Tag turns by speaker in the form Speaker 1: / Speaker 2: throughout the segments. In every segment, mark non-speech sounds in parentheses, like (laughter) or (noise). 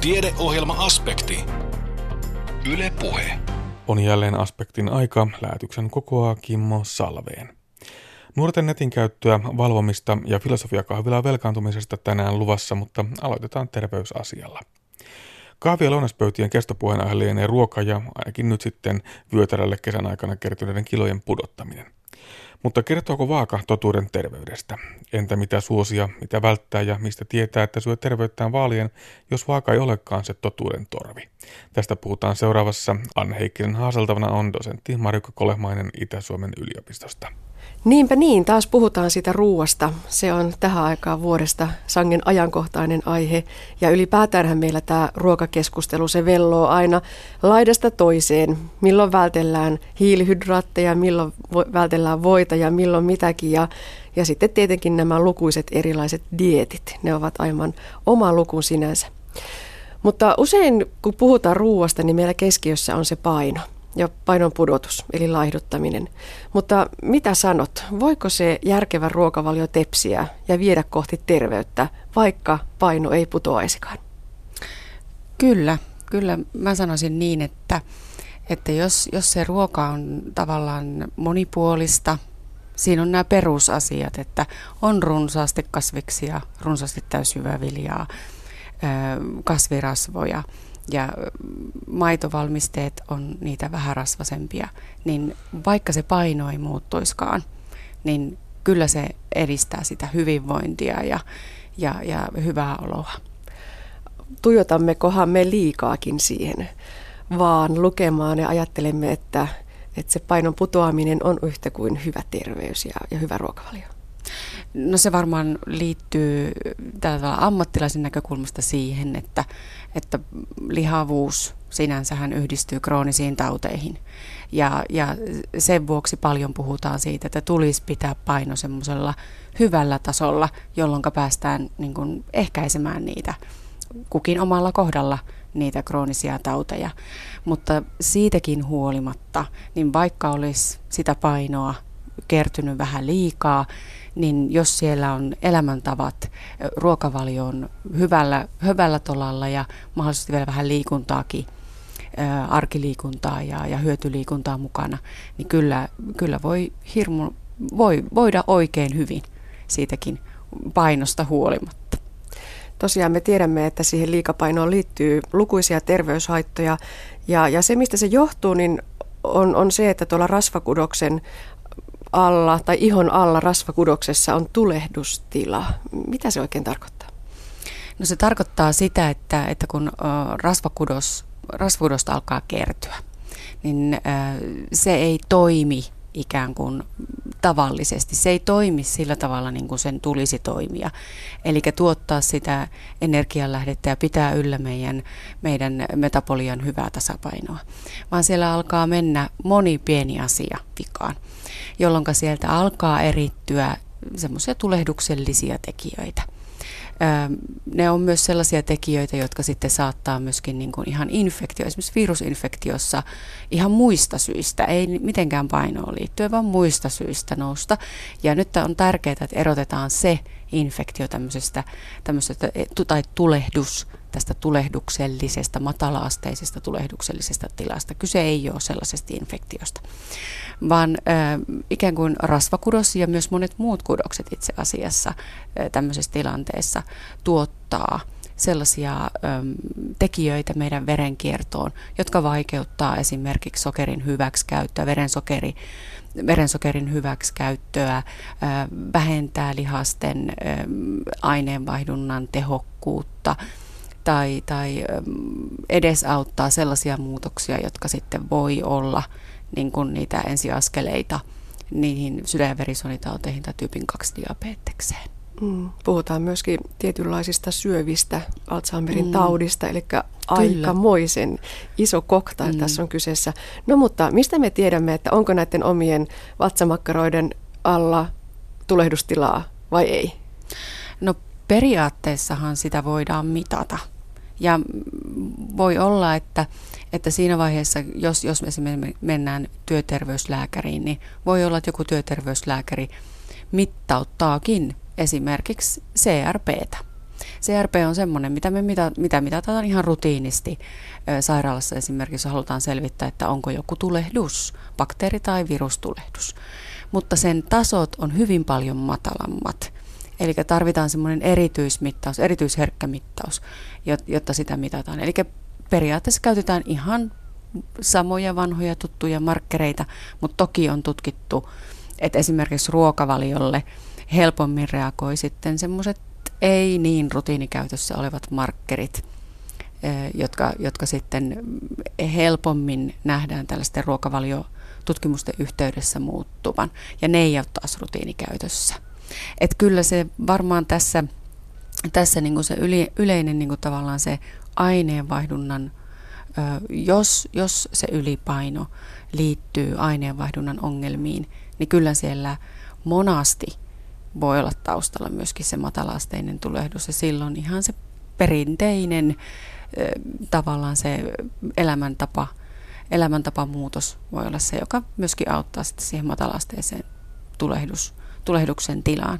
Speaker 1: Tiedeohjelma-aspekti. Yle Puhe.
Speaker 2: On jälleen aspektin aika. Lähetyksen kokoaa Kimmo Salveen. Nuorten netin käyttöä, valvomista ja filosofiakahvilaa velkaantumisesta tänään luvassa, mutta aloitetaan terveysasialla. Kahvi- ja lounaspöytien kestopuheenaihe lienee ruoka ja ainakin nyt sitten vyötärälle kesän aikana kertyneiden kilojen pudottaminen. Mutta kertooko vaaka totuuden terveydestä? Entä mitä suosia, mitä välttää ja mistä tietää, että syö terveyttään vaalien, jos vaaka ei olekaan se totuuden torvi? Tästä puhutaan seuraavassa. Anne Heikkinen haaseltavana on dosentti Marjukka Kolehmainen Itä-Suomen yliopistosta.
Speaker 3: Niinpä niin, taas puhutaan siitä ruuasta. Se on tähän aikaan vuodesta sangen ajankohtainen aihe. Ja ylipäätäänhän meillä tämä ruokakeskustelu, se velloo aina laidasta toiseen. Milloin vältellään hiilihydraatteja, milloin vältellään voita ja milloin mitäkin. Ja, ja sitten tietenkin nämä lukuiset erilaiset dietit, ne ovat aivan oma lukun sinänsä. Mutta usein kun puhutaan ruuasta, niin meillä keskiössä on se paino – ja painon pudotus, eli laihduttaminen. Mutta mitä sanot, voiko se järkevä ruokavalio tepsiä ja viedä kohti terveyttä, vaikka paino ei putoaisikaan?
Speaker 4: Kyllä, kyllä mä sanoisin niin, että, että jos, jos se ruoka on tavallaan monipuolista, siinä on nämä perusasiat, että on runsaasti kasviksia, runsaasti täysjyväviljaa, kasvirasvoja – ja maitovalmisteet on niitä vähärasvasempia, niin vaikka se paino ei muuttuiskaan, niin kyllä se edistää sitä hyvinvointia ja, ja, ja hyvää oloa.
Speaker 3: Tuijotammekohan me liikaakin siihen, vaan lukemaan ja ajattelemme, että, että se painon putoaminen on yhtä kuin hyvä terveys ja, ja hyvä ruokavalio?
Speaker 4: No se varmaan liittyy tällä ammattilaisen näkökulmasta siihen, että, että lihavuus sinänsähän yhdistyy kroonisiin tauteihin. Ja, ja sen vuoksi paljon puhutaan siitä, että tulisi pitää paino semmoisella hyvällä tasolla, jolloin päästään niin kuin ehkäisemään niitä kukin omalla kohdalla niitä kroonisia tauteja. Mutta siitäkin huolimatta, niin vaikka olisi sitä painoa kertynyt vähän liikaa, niin jos siellä on elämäntavat, ruokavalio on hyvällä, hyvällä tolalla ja mahdollisesti vielä vähän liikuntaakin, arkiliikuntaa ja, ja hyötyliikuntaa mukana, niin kyllä, kyllä voi, hirmu, voi voida oikein hyvin siitäkin painosta huolimatta.
Speaker 3: Tosiaan me tiedämme, että siihen liikapainoon liittyy lukuisia terveyshaittoja ja, ja se, mistä se johtuu, niin on, on se, että tuolla rasvakudoksen alla tai ihon alla rasvakudoksessa on tulehdustila. Mitä se oikein tarkoittaa?
Speaker 4: No se tarkoittaa sitä, että, että kun rasvakudos, rasvakudosta alkaa kertyä, niin se ei toimi ikään kuin tavallisesti. Se ei toimi sillä tavalla niin kuin sen tulisi toimia. Eli tuottaa sitä energianlähdettä ja pitää yllä meidän, meidän metabolian hyvää tasapainoa. Vaan siellä alkaa mennä moni pieni asia vikaan jolloin sieltä alkaa erittyä semmoisia tulehduksellisia tekijöitä. Ne on myös sellaisia tekijöitä, jotka sitten saattaa myöskin niin kuin ihan infektio, esimerkiksi virusinfektiossa ihan muista syistä, ei mitenkään painoon liittyen, vaan muista syistä nousta. Ja nyt on tärkeää, että erotetaan se infektio tämmöisestä, tämmöisestä tai tulehdus tästä tulehduksellisesta, matalaasteisesta tulehduksellisesta tilasta. Kyse ei ole sellaisesta infektiosta, vaan äh, ikään kuin rasvakudos ja myös monet muut kudokset itse asiassa äh, tämmöisessä tilanteessa tuottaa sellaisia äm, tekijöitä meidän verenkiertoon, jotka vaikeuttaa esimerkiksi sokerin hyväksikäyttöä, verensokeri, verensokerin hyväksikäyttöä, äh, vähentää lihasten äh, aineenvaihdunnan tehokkuutta, tai, tai edesauttaa sellaisia muutoksia, jotka sitten voi olla niin kuin niitä ensiaskeleita niihin sydän- ja verisuonitauteihin tai tyypin 2 diabetekseen.
Speaker 3: Mm. Puhutaan myöskin tietynlaisista syövistä, Alzheimerin mm. taudista, eli aikamoisen iso koktail mm. tässä on kyseessä. No mutta mistä me tiedämme, että onko näiden omien vatsamakkaroiden alla tulehdustilaa vai ei?
Speaker 4: No periaatteessahan sitä voidaan mitata. Ja voi olla, että, että siinä vaiheessa, jos, jos esimerkiksi mennään työterveyslääkäriin, niin voi olla, että joku työterveyslääkäri mittauttaakin esimerkiksi CRPtä. CRP on semmoinen, mitä me mitä, mitä mitataan ihan rutiinisti. Sairaalassa esimerkiksi halutaan selvittää, että onko joku tulehdus, bakteeri- tai virustulehdus. Mutta sen tasot on hyvin paljon matalammat. Eli tarvitaan semmoinen erityismittaus, erityisherkkä mittaus, jotta sitä mitataan. Eli periaatteessa käytetään ihan samoja vanhoja tuttuja markkereita, mutta toki on tutkittu, että esimerkiksi ruokavaliolle helpommin reagoi sitten semmoiset ei niin rutiinikäytössä olevat markkerit, jotka, jotka sitten helpommin nähdään tällaisten ruokavaliotutkimusten yhteydessä muuttuvan. Ja ne ei ole taas rutiinikäytössä. Et kyllä se varmaan tässä, tässä niin kuin se yli, yleinen niin kuin tavallaan se aineenvaihdunnan, jos, jos se ylipaino liittyy aineenvaihdunnan ongelmiin, niin kyllä siellä monasti voi olla taustalla myöskin se matalaasteinen tulehdus ja silloin ihan se perinteinen tavallaan se elämäntapa, elämäntapamuutos voi olla se, joka myöskin auttaa sitten siihen matalaasteeseen tulehdus, tulehduksen tilaan.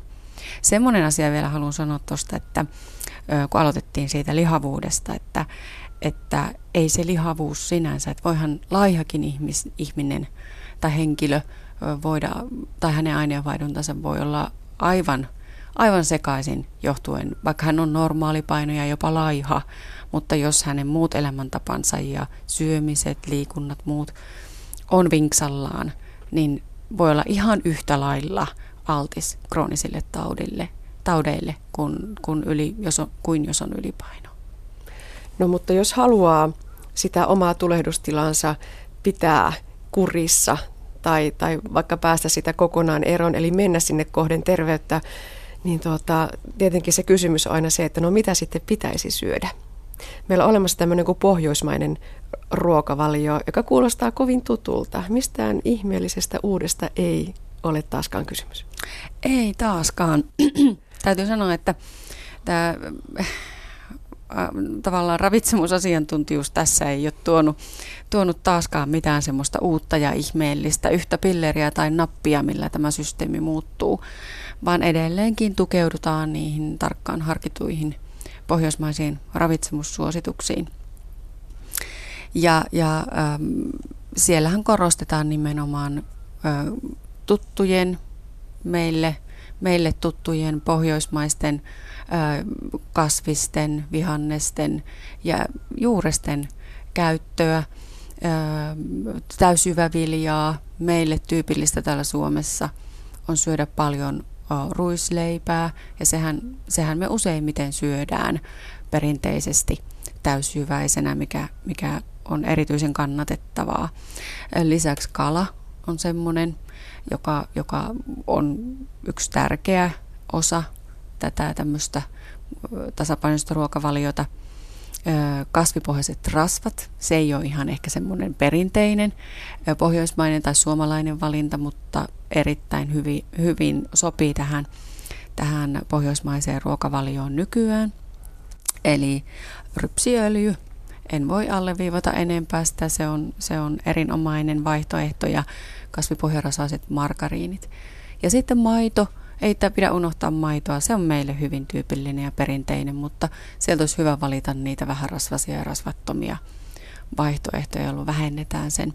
Speaker 4: Semmoinen asia vielä haluan sanoa tuosta, että kun aloitettiin siitä lihavuudesta, että, että ei se lihavuus sinänsä, että voihan laihakin ihmis, ihminen tai henkilö voida, tai hänen aineenvaihduntansa voi olla aivan, aivan sekaisin johtuen, vaikka hän on normaali paino ja jopa laiha, mutta jos hänen muut elämäntapansa ja syömiset, liikunnat, muut on vinksallaan, niin voi olla ihan yhtä lailla altis kroonisille taudille, taudeille kuin, kuin, yli, jos on, kuin jos on ylipaino.
Speaker 3: No mutta jos haluaa sitä omaa tulehdustilansa pitää kurissa tai, tai vaikka päästä sitä kokonaan eroon, eli mennä sinne kohden terveyttä, niin tuota, tietenkin se kysymys on aina se, että no mitä sitten pitäisi syödä. Meillä on olemassa tämmöinen kuin pohjoismainen ruokavalio, joka kuulostaa kovin tutulta. Mistään ihmeellisestä uudesta ei ole taaskaan kysymys.
Speaker 4: Ei taaskaan. (clears throat) Täytyy sanoa, että tämä tavallaan ravitsemusasiantuntijuus tässä ei ole tuonut, tuonut taaskaan mitään semmoista uutta ja ihmeellistä, yhtä pilleriä tai nappia, millä tämä systeemi muuttuu, vaan edelleenkin tukeudutaan niihin tarkkaan harkituihin pohjoismaisiin ravitsemussuosituksiin. Ja, ja ähm, siellähän korostetaan nimenomaan äh, tuttujen meille, meille tuttujen pohjoismaisten kasvisten, vihannesten ja juuresten käyttöä, täysyväviljaa. Meille tyypillistä täällä Suomessa on syödä paljon ruisleipää ja sehän, sehän me useimmiten syödään perinteisesti täysjyväisenä, mikä, mikä on erityisen kannatettavaa. Lisäksi kala on semmoinen, joka, joka on yksi tärkeä osa tätä tämmöistä tasapainoista ruokavaliota. Kasvipohjaiset rasvat, se ei ole ihan ehkä semmoinen perinteinen pohjoismainen tai suomalainen valinta, mutta erittäin hyvin, hyvin sopii tähän, tähän pohjoismaiseen ruokavalioon nykyään. Eli rypsiöljy, en voi alleviivata enempää sitä, se on, se on erinomainen vaihtoehto ja kasvipohjarasaiset margariinit. Ja sitten maito, ei pidä unohtaa maitoa, se on meille hyvin tyypillinen ja perinteinen, mutta sieltä olisi hyvä valita niitä vähän rasvasia ja rasvattomia vaihtoehtoja, jolloin vähennetään sen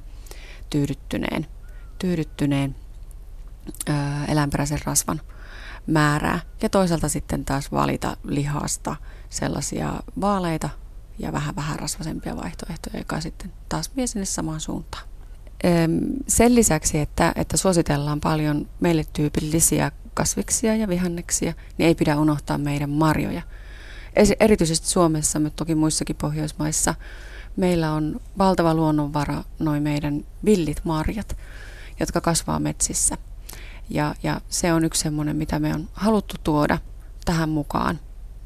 Speaker 4: tyydyttyneen, tyydyttyneen ää, eläinperäisen rasvan määrää. Ja toisaalta sitten taas valita lihasta sellaisia vaaleita ja vähän vähän rasvasempia vaihtoehtoja, joka sitten taas vie sinne samaan suuntaan. Sen lisäksi, että, että suositellaan paljon meille tyypillisiä kasviksia ja vihanneksia, niin ei pidä unohtaa meidän marjoja. Erityisesti Suomessa, mutta toki muissakin Pohjoismaissa, meillä on valtava luonnonvara noin meidän villit marjat, jotka kasvaa metsissä. Ja, ja se on yksi semmoinen, mitä me on haluttu tuoda tähän mukaan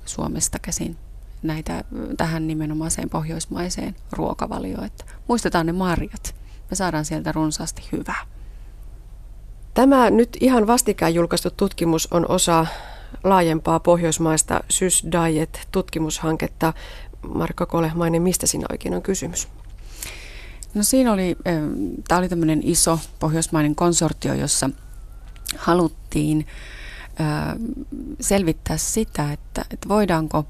Speaker 4: Suomesta käsin näitä, tähän nimenomaiseen pohjoismaiseen ruokavalioon. Että muistetaan ne marjat. Me saadaan sieltä runsaasti hyvää.
Speaker 3: Tämä nyt ihan vastikään julkaistu tutkimus on osa laajempaa pohjoismaista Sys Diet-tutkimushanketta. Markka Kolehmainen, mistä siinä oikein on kysymys?
Speaker 4: No siinä oli, tämä oli tämmöinen iso pohjoismainen konsortio, jossa haluttiin selvittää sitä, että, että voidaanko,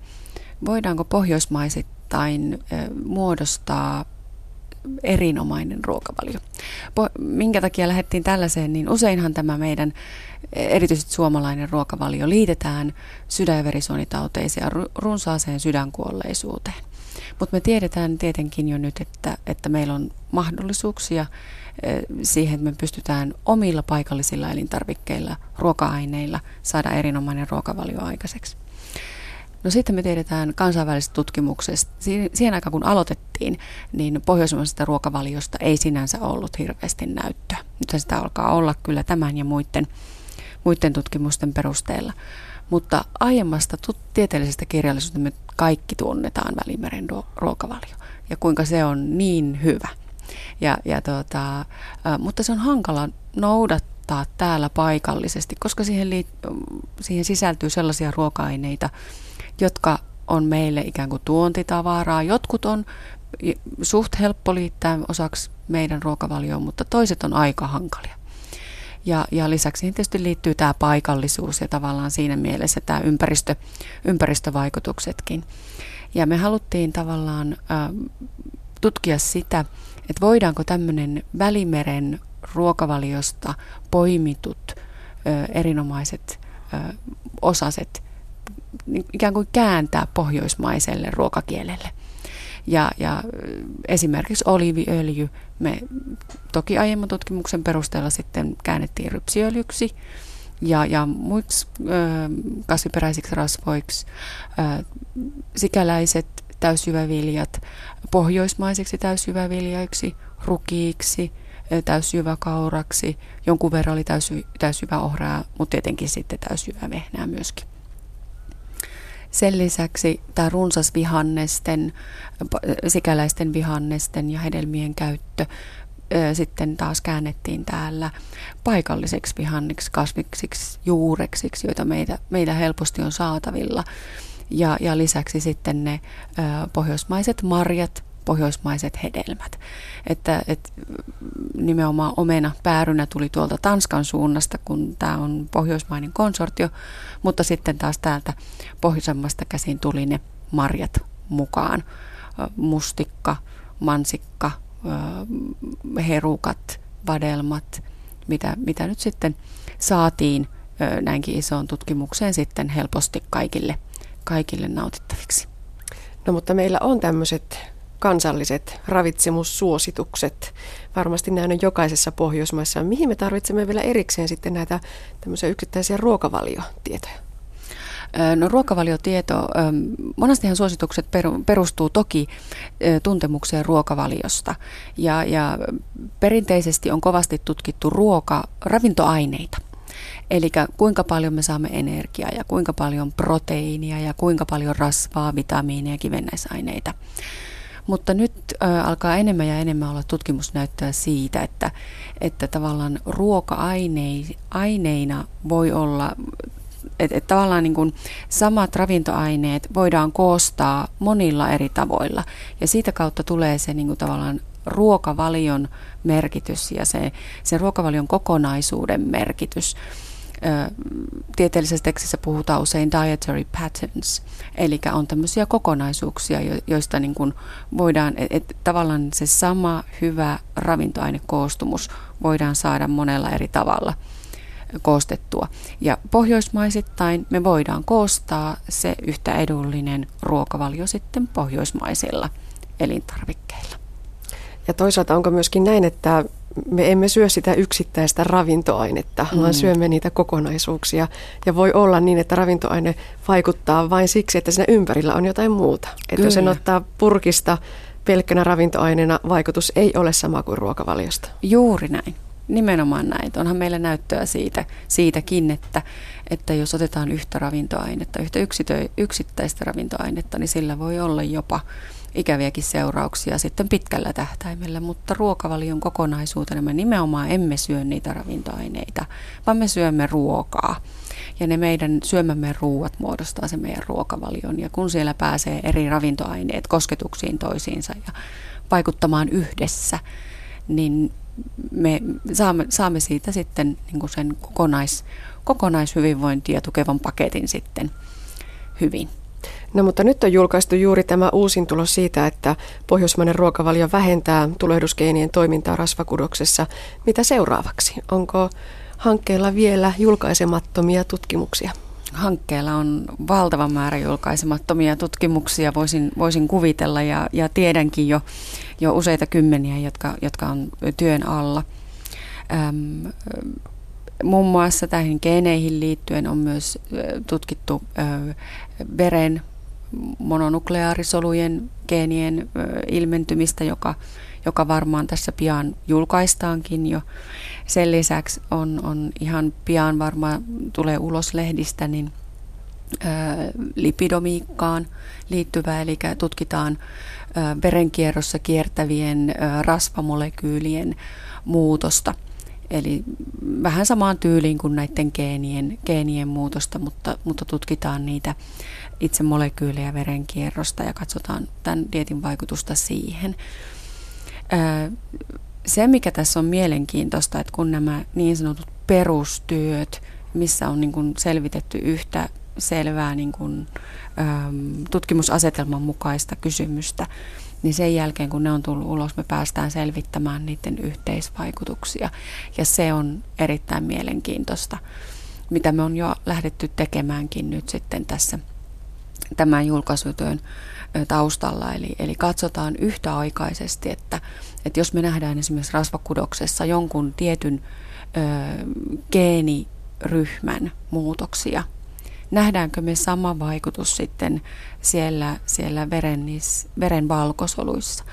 Speaker 4: voidaanko pohjoismaisittain muodostaa erinomainen ruokavalio. Minkä takia lähdettiin tällaiseen, niin useinhan tämä meidän erityisesti suomalainen ruokavalio liitetään sydän- ja verisuonitauteisiin ja runsaaseen sydänkuolleisuuteen. Mutta me tiedetään tietenkin jo nyt, että, että meillä on mahdollisuuksia eh, siihen, että me pystytään omilla paikallisilla elintarvikkeilla, ruoka-aineilla saada erinomainen ruokavalio aikaiseksi. No sitten me tiedetään kansainvälisestä tutkimuksesta, siihen aikaan kun aloitettiin, niin pohjoismaisesta ruokavaliosta ei sinänsä ollut hirveästi näyttöä. Nyt sitä alkaa olla kyllä tämän ja muiden, muiden tutkimusten perusteella. Mutta aiemmasta tieteellisestä kirjallisuudesta me kaikki tunnetaan Välimeren ruokavalio ja kuinka se on niin hyvä. Ja, ja tota, mutta se on hankala noudattaa täällä paikallisesti, koska siihen, liit- siihen sisältyy sellaisia ruoka-aineita, jotka on meille ikään kuin tuontitavaraa. Jotkut on suht helppo liittää osaksi meidän ruokavalioon, mutta toiset on aika hankalia. Ja, ja lisäksi siihen tietysti liittyy tämä paikallisuus ja tavallaan siinä mielessä tämä ympäristö, ympäristövaikutuksetkin. Ja me haluttiin tavallaan äh, tutkia sitä, että voidaanko tämmöinen Välimeren ruokavaliosta poimitut äh, erinomaiset äh, osaset ikään kuin kääntää pohjoismaiselle ruokakielelle. Ja, ja esimerkiksi oliiviöljy, me toki aiemman tutkimuksen perusteella sitten käännettiin rypsiöljyksi ja, ja muiksi ö, kasviperäisiksi rasvoiksi, ö, sikäläiset täysjyväviljat pohjoismaisiksi täysjyväviljaiksi, rukiiksi, täysjyväkauraksi, jonkun verran oli täysjyväohraa, mutta tietenkin sitten täysjyvävehnää myöskin. Sen lisäksi tämä runsas vihannesten, sikäläisten vihannesten ja hedelmien käyttö sitten taas käännettiin täällä paikalliseksi vihanniksi, kasviksiksi, juureksiksi, joita meitä, meillä helposti on saatavilla. Ja, ja lisäksi sitten ne ö, pohjoismaiset marjat, pohjoismaiset hedelmät. Että, et, nimenomaan omena päärynä tuli tuolta Tanskan suunnasta, kun tämä on pohjoismainen konsortio, mutta sitten taas täältä pohjoisemmasta käsin tuli ne marjat mukaan. Mustikka, mansikka, herukat, vadelmat, mitä, mitä nyt sitten saatiin näinkin isoon tutkimukseen sitten helposti kaikille, kaikille nautittaviksi.
Speaker 3: No mutta meillä on tämmöiset kansalliset ravitsemussuositukset. Varmasti näin on jokaisessa Pohjoismaissa. Mihin me tarvitsemme vielä erikseen sitten näitä tämmöisiä yksittäisiä ruokavaliotietoja?
Speaker 4: No ruokavaliotieto, monestihan suositukset perustuu toki tuntemukseen ruokavaliosta ja, ja perinteisesti on kovasti tutkittu ruoka, ravintoaineita. Eli kuinka paljon me saamme energiaa ja kuinka paljon proteiinia ja kuinka paljon rasvaa, vitamiineja ja kivennäisaineita. Mutta nyt ä, alkaa enemmän ja enemmän olla tutkimusnäyttöä siitä, että, että tavallaan ruoka-aineina voi olla, että, että tavallaan niin kuin samat ravintoaineet voidaan koostaa monilla eri tavoilla. Ja siitä kautta tulee se niin kuin tavallaan ruokavalion merkitys ja se, se ruokavalion kokonaisuuden merkitys tieteellisessä tekstissä puhutaan usein dietary patterns, eli on tämmöisiä kokonaisuuksia, joista niin kuin voidaan, että et tavallaan se sama hyvä ravintoainekoostumus voidaan saada monella eri tavalla koostettua. Ja pohjoismaisittain me voidaan koostaa se yhtä edullinen ruokavalio sitten pohjoismaisilla elintarvikkeilla.
Speaker 3: Ja toisaalta onko myöskin näin, että me emme syö sitä yksittäistä ravintoainetta, mm. vaan syömme niitä kokonaisuuksia. Ja voi olla niin, että ravintoaine vaikuttaa vain siksi, että siinä ympärillä on jotain muuta. Että jos sen ottaa purkista pelkkänä ravintoaineena, vaikutus ei ole sama kuin ruokavaliosta.
Speaker 4: Juuri näin. Nimenomaan näin. Onhan meillä näyttöä siitä, siitäkin, että, että jos otetaan yhtä ravintoainetta, yhtä yksitö, yksittäistä ravintoainetta, niin sillä voi olla jopa ikäviäkin seurauksia sitten pitkällä tähtäimellä, mutta ruokavalion kokonaisuutena me nimenomaan emme syö niitä ravintoaineita, vaan me syömme ruokaa. Ja ne meidän syömämme ruuat muodostaa se meidän ruokavalion. Ja kun siellä pääsee eri ravintoaineet kosketuksiin toisiinsa ja vaikuttamaan yhdessä, niin me saamme, saamme siitä sitten niin kuin sen kokonais, kokonaishyvinvointia tukevan paketin sitten hyvin.
Speaker 3: No mutta nyt on julkaistu juuri tämä uusin tulos siitä, että pohjoismainen ruokavalio vähentää tulehdusgeenien toimintaa rasvakudoksessa. Mitä seuraavaksi? Onko hankkeella vielä julkaisemattomia tutkimuksia?
Speaker 4: Hankkeella on valtava määrä julkaisemattomia tutkimuksia, voisin, voisin kuvitella, ja, ja tiedänkin jo, jo useita kymmeniä, jotka, jotka on työn alla. Öm, muun muassa tähän geeneihin liittyen on myös tutkittu ö, veren mononukleaarisolujen geenien ilmentymistä, joka, joka varmaan tässä pian julkaistaankin jo. Sen lisäksi on, on ihan pian varmaan tulee ulos lehdistä, niin lipidomiikkaan liittyvää, eli tutkitaan verenkierrossa kiertävien rasvamolekyylien muutosta. Eli vähän samaan tyyliin kuin näiden geenien, geenien muutosta, mutta, mutta tutkitaan niitä itse molekyylejä verenkierrosta ja katsotaan tämän dietin vaikutusta siihen. Se, mikä tässä on mielenkiintoista, että kun nämä niin sanotut perustyöt, missä on niin kuin selvitetty yhtä selvää niin kuin, tutkimusasetelman mukaista kysymystä, niin sen jälkeen kun ne on tullut ulos, me päästään selvittämään niiden yhteisvaikutuksia. Ja se on erittäin mielenkiintoista, mitä me on jo lähdetty tekemäänkin nyt sitten tässä tämän julkaisutyön taustalla. Eli, eli katsotaan yhtäaikaisesti, että, että jos me nähdään esimerkiksi rasvakudoksessa jonkun tietyn ö, geeniryhmän muutoksia, nähdäänkö me sama vaikutus sitten siellä, siellä veren, veren valkosoluissa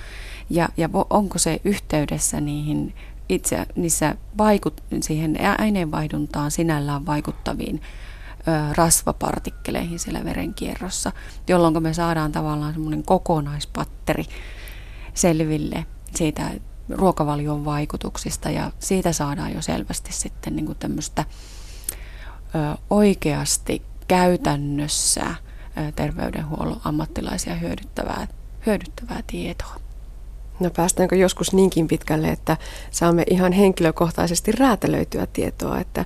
Speaker 4: ja, ja onko se yhteydessä niihin itse niissä vaikut, siihen aineenvaihduntaan sinällään vaikuttaviin rasvapartikkeleihin siellä verenkierrossa, jolloin me saadaan tavallaan semmoinen kokonaispatteri selville siitä ruokavalion vaikutuksista ja siitä saadaan jo selvästi sitten niin kuin tämmöistä ö, oikeasti käytännössä ö, terveydenhuollon ammattilaisia hyödyttävää, hyödyttävää tietoa.
Speaker 3: No päästäänkö joskus niinkin pitkälle, että saamme ihan henkilökohtaisesti räätälöityä tietoa, että,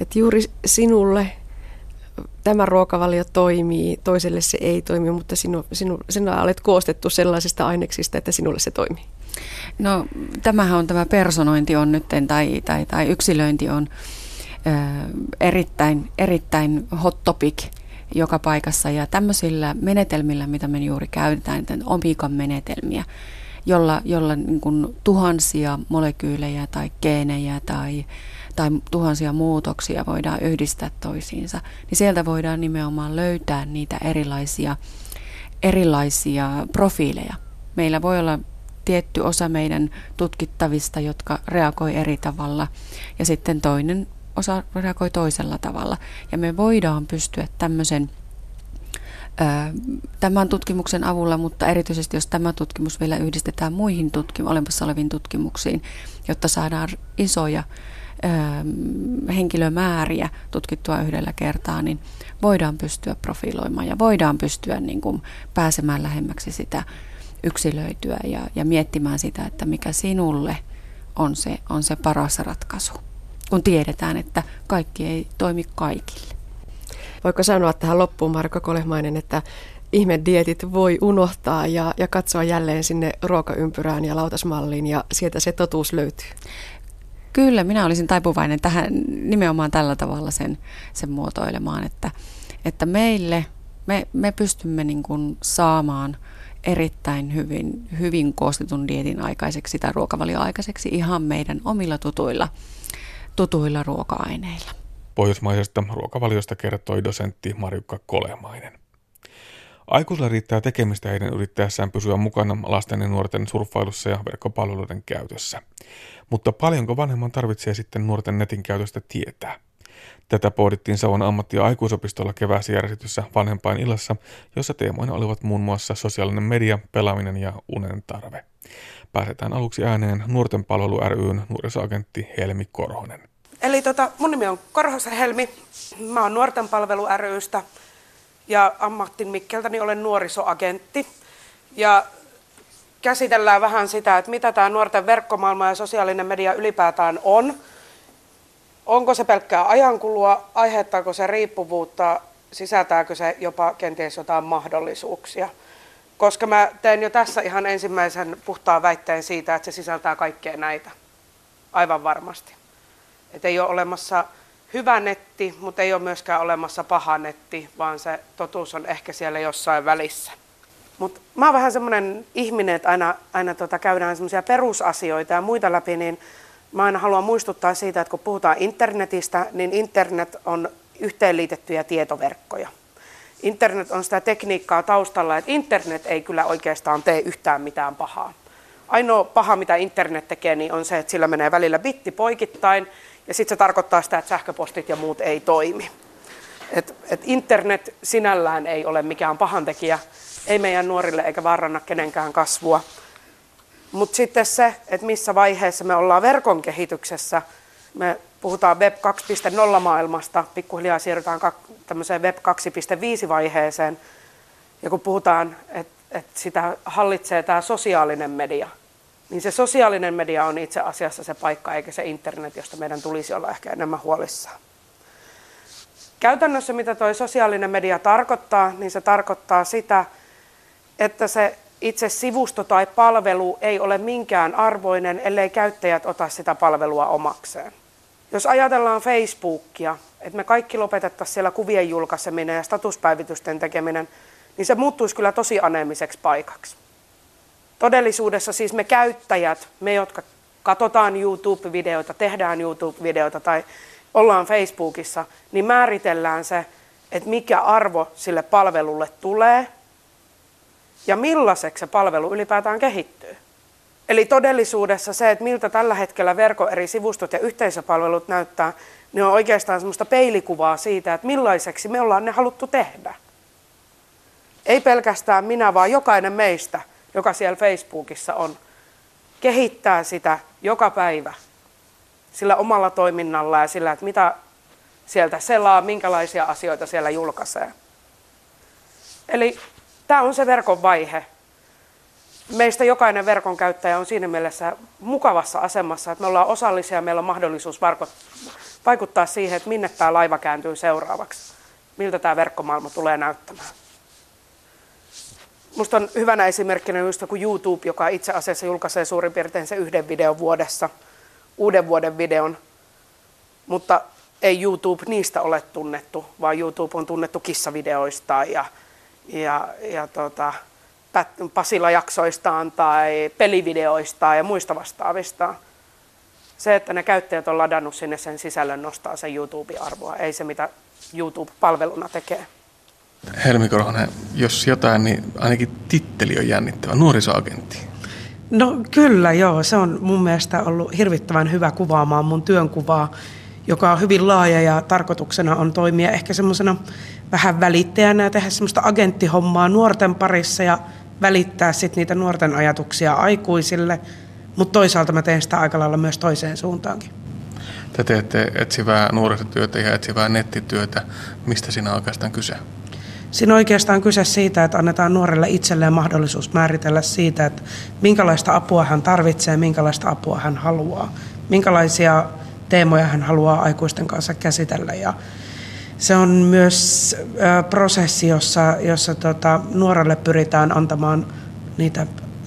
Speaker 3: että juuri sinulle tämä ruokavalio toimii, toiselle se ei toimi, mutta sinu, sinu, sinä olet koostettu sellaisista aineksista, että sinulle se toimii.
Speaker 4: No tämähän on tämä personointi on nyt tai, tai, tai yksilöinti on ö, erittäin, erittäin hot topic joka paikassa ja tämmöisillä menetelmillä, mitä me juuri käytetään, omikan menetelmiä, jolla, jolla niin tuhansia molekyylejä tai geenejä tai tai tuhansia muutoksia voidaan yhdistää toisiinsa, niin sieltä voidaan nimenomaan löytää niitä erilaisia, erilaisia profiileja. Meillä voi olla tietty osa meidän tutkittavista, jotka reagoi eri tavalla, ja sitten toinen osa reagoi toisella tavalla. Ja me voidaan pystyä tämmöisen tämän tutkimuksen avulla, mutta erityisesti jos tämä tutkimus vielä yhdistetään muihin tutkim- olemassa oleviin tutkimuksiin, jotta saadaan isoja henkilömääriä tutkittua yhdellä kertaa, niin voidaan pystyä profiloimaan ja voidaan pystyä niin kuin pääsemään lähemmäksi sitä yksilöityä ja, ja miettimään sitä, että mikä sinulle on se, on se paras ratkaisu, kun tiedetään, että kaikki ei toimi kaikille.
Speaker 3: Voiko sanoa tähän loppuun, Marko Kolehmainen, että ihmedietit voi unohtaa ja, ja katsoa jälleen sinne ruokaympyrään ja lautasmalliin ja sieltä se totuus löytyy?
Speaker 4: Kyllä, minä olisin taipuvainen tähän nimenomaan tällä tavalla sen, sen muotoilemaan, että, että meille, me, me pystymme niin kuin saamaan erittäin hyvin, hyvin koostetun dietin aikaiseksi tai ruokavalioaikaiseksi ihan meidän omilla tutuilla, tutuilla ruoka-aineilla.
Speaker 2: Pohjoismaisesta ruokavaliosta kertoi dosentti Marjukka Kolemainen. Aikuisilla riittää tekemistä heidän yrittäessään pysyä mukana lasten ja nuorten surffailussa ja verkkopalveluiden käytössä. Mutta paljonko vanhemman tarvitsee sitten nuorten netin käytöstä tietää? Tätä pohdittiin Savon ammatti- ja aikuisopistolla keväässä järjestetyssä vanhempain illassa, jossa teemoina olivat muun muassa sosiaalinen media, pelaaminen ja unen tarve. Pääsetään aluksi ääneen Nuorten palvelu ryn nuorisoagentti Helmi Korhonen.
Speaker 5: Eli tota, mun nimi on Korhosen Helmi. Mä oon Nuorten palvelu rystä ja ammattin Mikkeltäni olen nuorisoagentti. Ja käsitellään vähän sitä, että mitä tämä nuorten verkkomaailma ja sosiaalinen media ylipäätään on. Onko se pelkkää ajankulua, aiheuttaako se riippuvuutta, sisältääkö se jopa kenties jotain mahdollisuuksia. Koska mä teen jo tässä ihan ensimmäisen puhtaan väitteen siitä, että se sisältää kaikkea näitä. Aivan varmasti. Että ei ole olemassa hyvä netti, mutta ei ole myöskään olemassa paha netti, vaan se totuus on ehkä siellä jossain välissä. Mutta mä oon vähän semmoinen ihminen, että aina, aina tota käydään semmoisia perusasioita ja muita läpi, niin mä aina haluan muistuttaa siitä, että kun puhutaan internetistä, niin internet on yhteenliitettyjä tietoverkkoja. Internet on sitä tekniikkaa taustalla, että internet ei kyllä oikeastaan tee yhtään mitään pahaa. Ainoa paha, mitä internet tekee, niin on se, että sillä menee välillä bitti poikittain, ja sitten se tarkoittaa sitä, että sähköpostit ja muut ei toimi. Et, et internet sinällään ei ole mikään pahantekijä, ei meidän nuorille eikä vaaranna kenenkään kasvua. Mutta sitten se, että missä vaiheessa me ollaan verkon kehityksessä, me puhutaan Web 2.0 maailmasta, pikkuhiljaa siirrytään tämmöiseen Web 2.5 vaiheeseen, ja kun puhutaan, että, että sitä hallitsee tämä sosiaalinen media, niin se sosiaalinen media on itse asiassa se paikka, eikä se internet, josta meidän tulisi olla ehkä enemmän huolissaan. Käytännössä mitä tuo sosiaalinen media tarkoittaa, niin se tarkoittaa sitä, että se itse sivusto tai palvelu ei ole minkään arvoinen, ellei käyttäjät ota sitä palvelua omakseen. Jos ajatellaan Facebookia, että me kaikki lopetettaisiin siellä kuvien julkaiseminen ja statuspäivitysten tekeminen, niin se muuttuisi kyllä tosi aneemiseksi paikaksi. Todellisuudessa siis me käyttäjät, me jotka katsotaan YouTube-videoita, tehdään YouTube-videoita tai ollaan Facebookissa, niin määritellään se, että mikä arvo sille palvelulle tulee ja millaiseksi se palvelu ylipäätään kehittyy. Eli todellisuudessa se, että miltä tällä hetkellä verkon eri sivustot ja yhteisöpalvelut näyttää, niin on oikeastaan semmoista peilikuvaa siitä, että millaiseksi me ollaan ne haluttu tehdä. Ei pelkästään minä, vaan jokainen meistä, joka siellä Facebookissa on, kehittää sitä joka päivä sillä omalla toiminnalla ja sillä, että mitä sieltä selaa, minkälaisia asioita siellä julkaisee. Eli tämä on se verkon vaihe. Meistä jokainen verkon käyttäjä on siinä mielessä mukavassa asemassa, että me ollaan osallisia ja meillä on mahdollisuus vaikuttaa siihen, että minne tämä laiva kääntyy seuraavaksi. Miltä tämä verkkomaailma tulee näyttämään. Minusta on hyvänä esimerkkinä just kuin YouTube, joka itse asiassa julkaisee suurin piirtein se yhden videon vuodessa, uuden vuoden videon, mutta ei YouTube niistä ole tunnettu, vaan YouTube on tunnettu kissavideoistaan ja ja, ja tota, Pasila-jaksoistaan tai pelivideoistaan ja muista vastaavista. Se, että ne käyttäjät on ladannut sinne sen sisällön, nostaa sen YouTube-arvoa, ei se mitä YouTube-palveluna tekee.
Speaker 2: Helmi Korhonen, jos jotain, niin ainakin titteli on jännittävä, nuorisoagentti.
Speaker 6: No kyllä joo, se on mun mielestä ollut hirvittävän hyvä kuvaamaan mun työnkuvaa, joka on hyvin laaja ja tarkoituksena on toimia ehkä semmoisena vähän välittäjänä ja tehdä semmoista agenttihommaa nuorten parissa ja välittää sitten niitä nuorten ajatuksia aikuisille, mutta toisaalta mä teen sitä aika lailla myös toiseen suuntaankin.
Speaker 2: Te teette etsivää nuorisotyötä ja etsivää nettityötä. Mistä siinä on oikeastaan kyse?
Speaker 6: Siinä on oikeastaan kyse siitä, että annetaan nuorelle itselleen mahdollisuus määritellä siitä, että minkälaista apua hän tarvitsee, minkälaista apua hän haluaa, minkälaisia teemoja hän haluaa aikuisten kanssa käsitellä. Ja se on myös prosessi, jossa, jossa tota, nuorelle pyritään antamaan niitä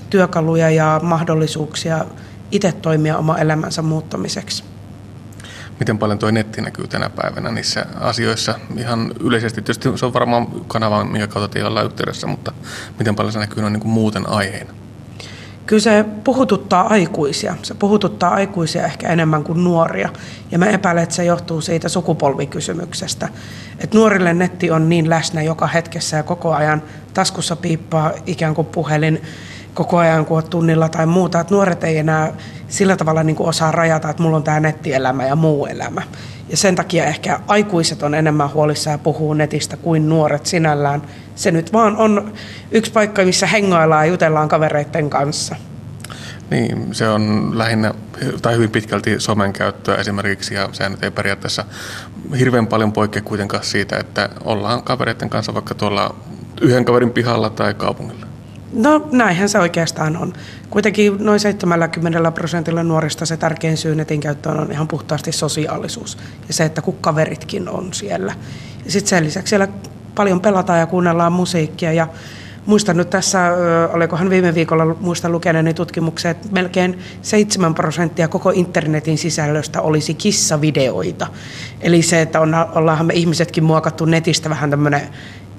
Speaker 6: työkaluja ja mahdollisuuksia itse toimia oma elämänsä muuttamiseksi.
Speaker 2: Miten paljon tuo netti näkyy tänä päivänä niissä asioissa? Ihan yleisesti tietysti se on varmaan kanava, minkä kautta te ollaan yhteydessä, mutta miten paljon se näkyy noin niin kuin muuten aiheena?
Speaker 6: Kyllä se puhututtaa aikuisia. Se puhututtaa aikuisia ehkä enemmän kuin nuoria. Ja mä epäilen, että se johtuu siitä sukupolvikysymyksestä. Että nuorille netti on niin läsnä joka hetkessä ja koko ajan taskussa piippaa ikään kuin puhelin koko ajan, kun olet tunnilla tai muuta. Että nuoret ei enää sillä tavalla niin kuin osaa rajata, että mulla on tämä nettielämä ja muu elämä. Ja sen takia ehkä aikuiset on enemmän huolissaan ja puhuu netistä kuin nuoret sinällään. Se nyt vaan on yksi paikka, missä hengaillaan ja jutellaan kavereiden kanssa.
Speaker 2: Niin, se on lähinnä tai hyvin pitkälti somen käyttöä esimerkiksi ja se ei periaatteessa hirveän paljon poikkea kuitenkaan siitä, että ollaan kavereiden kanssa vaikka tuolla yhden kaverin pihalla tai kaupungilla.
Speaker 6: No näinhän se oikeastaan on. Kuitenkin noin 70 prosentilla nuorista se tärkein syy netin käyttöön on ihan puhtaasti sosiaalisuus ja se, että kun kaveritkin on siellä. Ja sitten sen lisäksi siellä paljon pelataan ja kuunnellaan musiikkia ja Muistan nyt tässä, olikohan viime viikolla muista lukeneeni tutkimuksia, että melkein 7 prosenttia koko internetin sisällöstä olisi kissavideoita. Eli se, että on, ollaanhan me ihmisetkin muokattu netistä vähän tämmöinen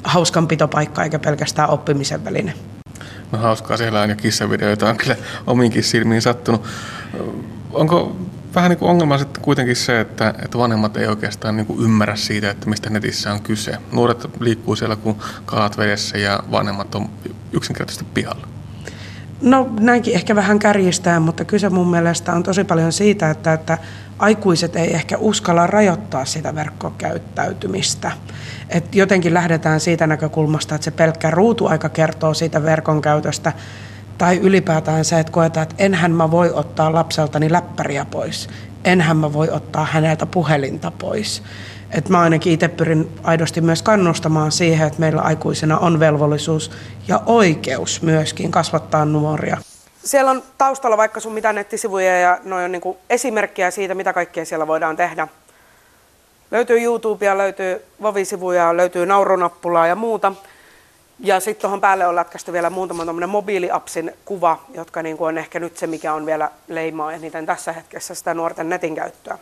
Speaker 6: hauskanpitopaikka eikä pelkästään oppimisen väline.
Speaker 2: No hauskaa siellä on ja kissavideoita on kyllä omiinkin silmiin sattunut. Onko vähän niin kuin ongelma sitten kuitenkin se, että, että vanhemmat ei oikeastaan niin kuin ymmärrä siitä, että mistä netissä on kyse. Nuoret liikkuu siellä kuin kalat vedessä ja vanhemmat on yksinkertaisesti pihalla.
Speaker 6: No näinkin ehkä vähän kärjistää, mutta kyse mun mielestä on tosi paljon siitä, että, että aikuiset ei ehkä uskalla rajoittaa sitä verkkokäyttäytymistä. Et jotenkin lähdetään siitä näkökulmasta, että se pelkkä ruutuaika kertoo siitä verkon käytöstä, tai ylipäätään se, että koetaan, että enhän mä voi ottaa lapseltani läppäriä pois. Enhän mä voi ottaa häneltä puhelinta pois. Et mä ainakin itse pyrin aidosti myös kannustamaan siihen, että meillä aikuisena on velvollisuus ja oikeus myöskin kasvattaa nuoria.
Speaker 5: Siellä on taustalla vaikka sun mitä nettisivuja ja noin on niin esimerkkejä siitä, mitä kaikkea siellä voidaan tehdä. Löytyy YouTubea, löytyy Vovi-sivuja, löytyy naurunappulaa ja muuta. Ja sitten tuohon päälle on lätkästy vielä muutama mobiiliapsin kuva, jotka niin kuin on ehkä nyt se, mikä on vielä leimaa eniten tässä hetkessä sitä nuorten netin käyttöä.